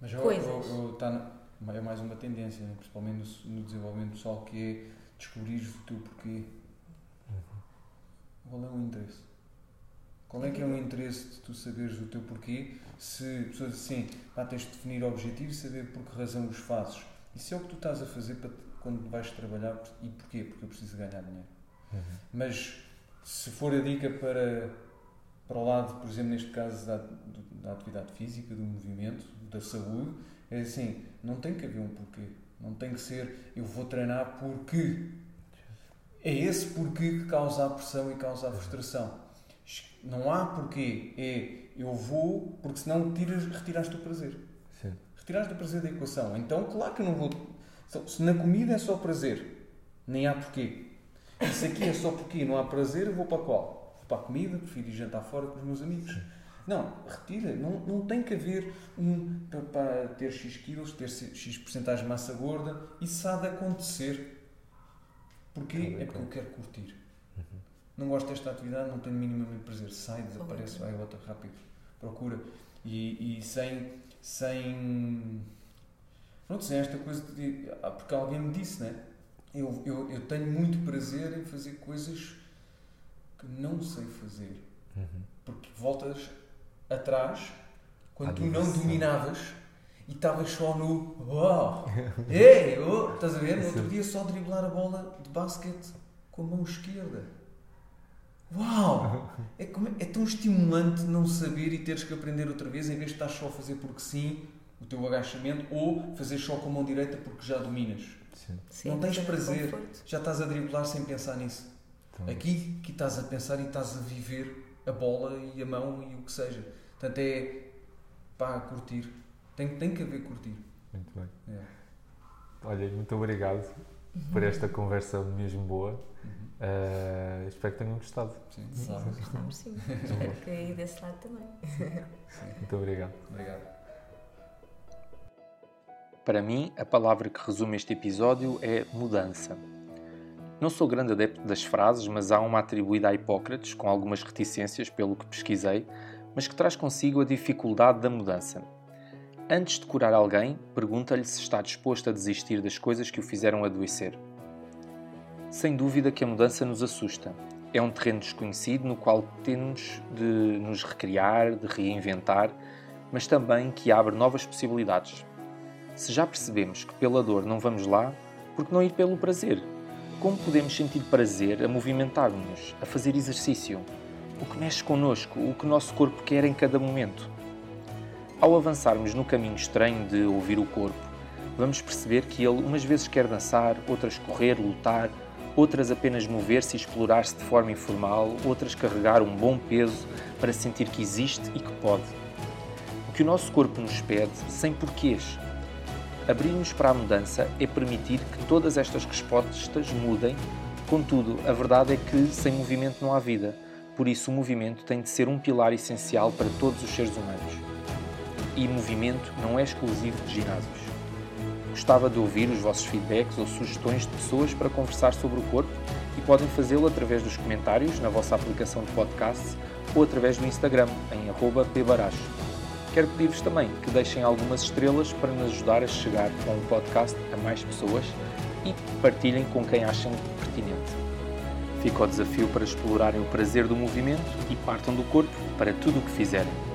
Mas eu, coisas. Eu, eu, tá, é mais uma tendência, né? principalmente no, no, desenvolvimento pessoal, que é descobrir o teu porquê. Uhum. Qual é o interesse? Qual é que é o interesse de tu saberes o teu porquê? Se pessoas assim, ah, tens de definir objetivos e saber por que razão os fazes. Isso é o que tu estás a fazer para, quando vais trabalhar e porquê? Porque eu preciso ganhar dinheiro. Uhum. Mas se for a dica para, para o lado, por exemplo, neste caso da, da atividade física, do movimento, da saúde, é assim, não tem que haver um porquê. Não tem que ser eu vou treinar porque. É esse porquê que causa a pressão e causa a frustração. Não há porquê. É eu vou, porque senão tiras, retiraste o prazer. Sim. Retiraste o prazer da equação. Então, claro que eu não vou. Se na comida é só prazer, nem há porquê. Isso aqui é só porque não há prazer, eu vou para qual? Vou para a comida, prefiro ir jantar fora com os meus amigos. Não, retira. Não, não tem que haver um para, para ter X quilos, ter X porcentagem de massa gorda. Isso há de acontecer. Porquê? É porque eu quero curtir. Uhum. Não gosto desta atividade, não tenho minimamente prazer. Sai, desaparece, vai outra rápido. Procura. E, e sem. sem Pronto, sem esta coisa de. Ah, porque alguém me disse, né? Eu, eu, eu tenho muito prazer em fazer coisas que não sei fazer. Uhum. Porque voltas atrás, quando tu não dominavas e estavas só no uau, [LAUGHS] ei, oh, estás a ver? No outro dia só driblar a bola de basquete com a mão esquerda. Uau! [LAUGHS] É, é tão estimulante não saber e teres que aprender outra vez em vez de estar só a fazer porque sim o teu agachamento ou fazer só com a mão direita porque já dominas. Sim. não tens prazer, já estás a driblar sem pensar nisso. Então, aqui que estás a pensar e estás a viver a bola e a mão e o que seja. Portanto, é pá, curtir. Tem, tem que haver curtir. Muito bem. É. Olha, muito obrigado uhum. por esta conversa mesmo boa. Uhum. Uh, espero que tenham gostado. Sim, sim. [LAUGHS] Gostamos sim. espero que aí desse lado também. Sim. Muito obrigado. Obrigado. Para mim, a palavra que resume este episódio é mudança. Não sou grande adepto das frases, mas há uma atribuída a Hipócrates, com algumas reticências pelo que pesquisei, mas que traz consigo a dificuldade da mudança. Antes de curar alguém, pergunta-lhe se está disposto a desistir das coisas que o fizeram adoecer. Sem dúvida que a mudança nos assusta. É um terreno desconhecido no qual temos de nos recriar, de reinventar, mas também que abre novas possibilidades. Se já percebemos que pela dor não vamos lá, por que não ir pelo prazer? Como podemos sentir prazer a movimentar-nos, a fazer exercício? o que mexe connosco, o que o nosso corpo quer em cada momento. Ao avançarmos no caminho estranho de ouvir o corpo, vamos perceber que ele umas vezes quer dançar, outras correr, lutar, outras apenas mover-se e explorar-se de forma informal, outras carregar um bom peso para sentir que existe e que pode. O que o nosso corpo nos pede, sem porquês. Abrir-nos para a mudança é permitir que todas estas respostas mudem, contudo, a verdade é que sem movimento não há vida, por isso o movimento tem de ser um pilar essencial para todos os seres humanos. E movimento não é exclusivo de ginásios. Gostava de ouvir os vossos feedbacks ou sugestões de pessoas para conversar sobre o corpo e podem fazê-lo através dos comentários na vossa aplicação de podcast ou através do Instagram em @pbaracho. Quero pedir-vos também que deixem algumas estrelas para nos ajudar a chegar com o podcast a mais pessoas e partilhem com quem achem pertinente. Fica o desafio para explorarem o prazer do movimento e partam do corpo para tudo o que fizerem.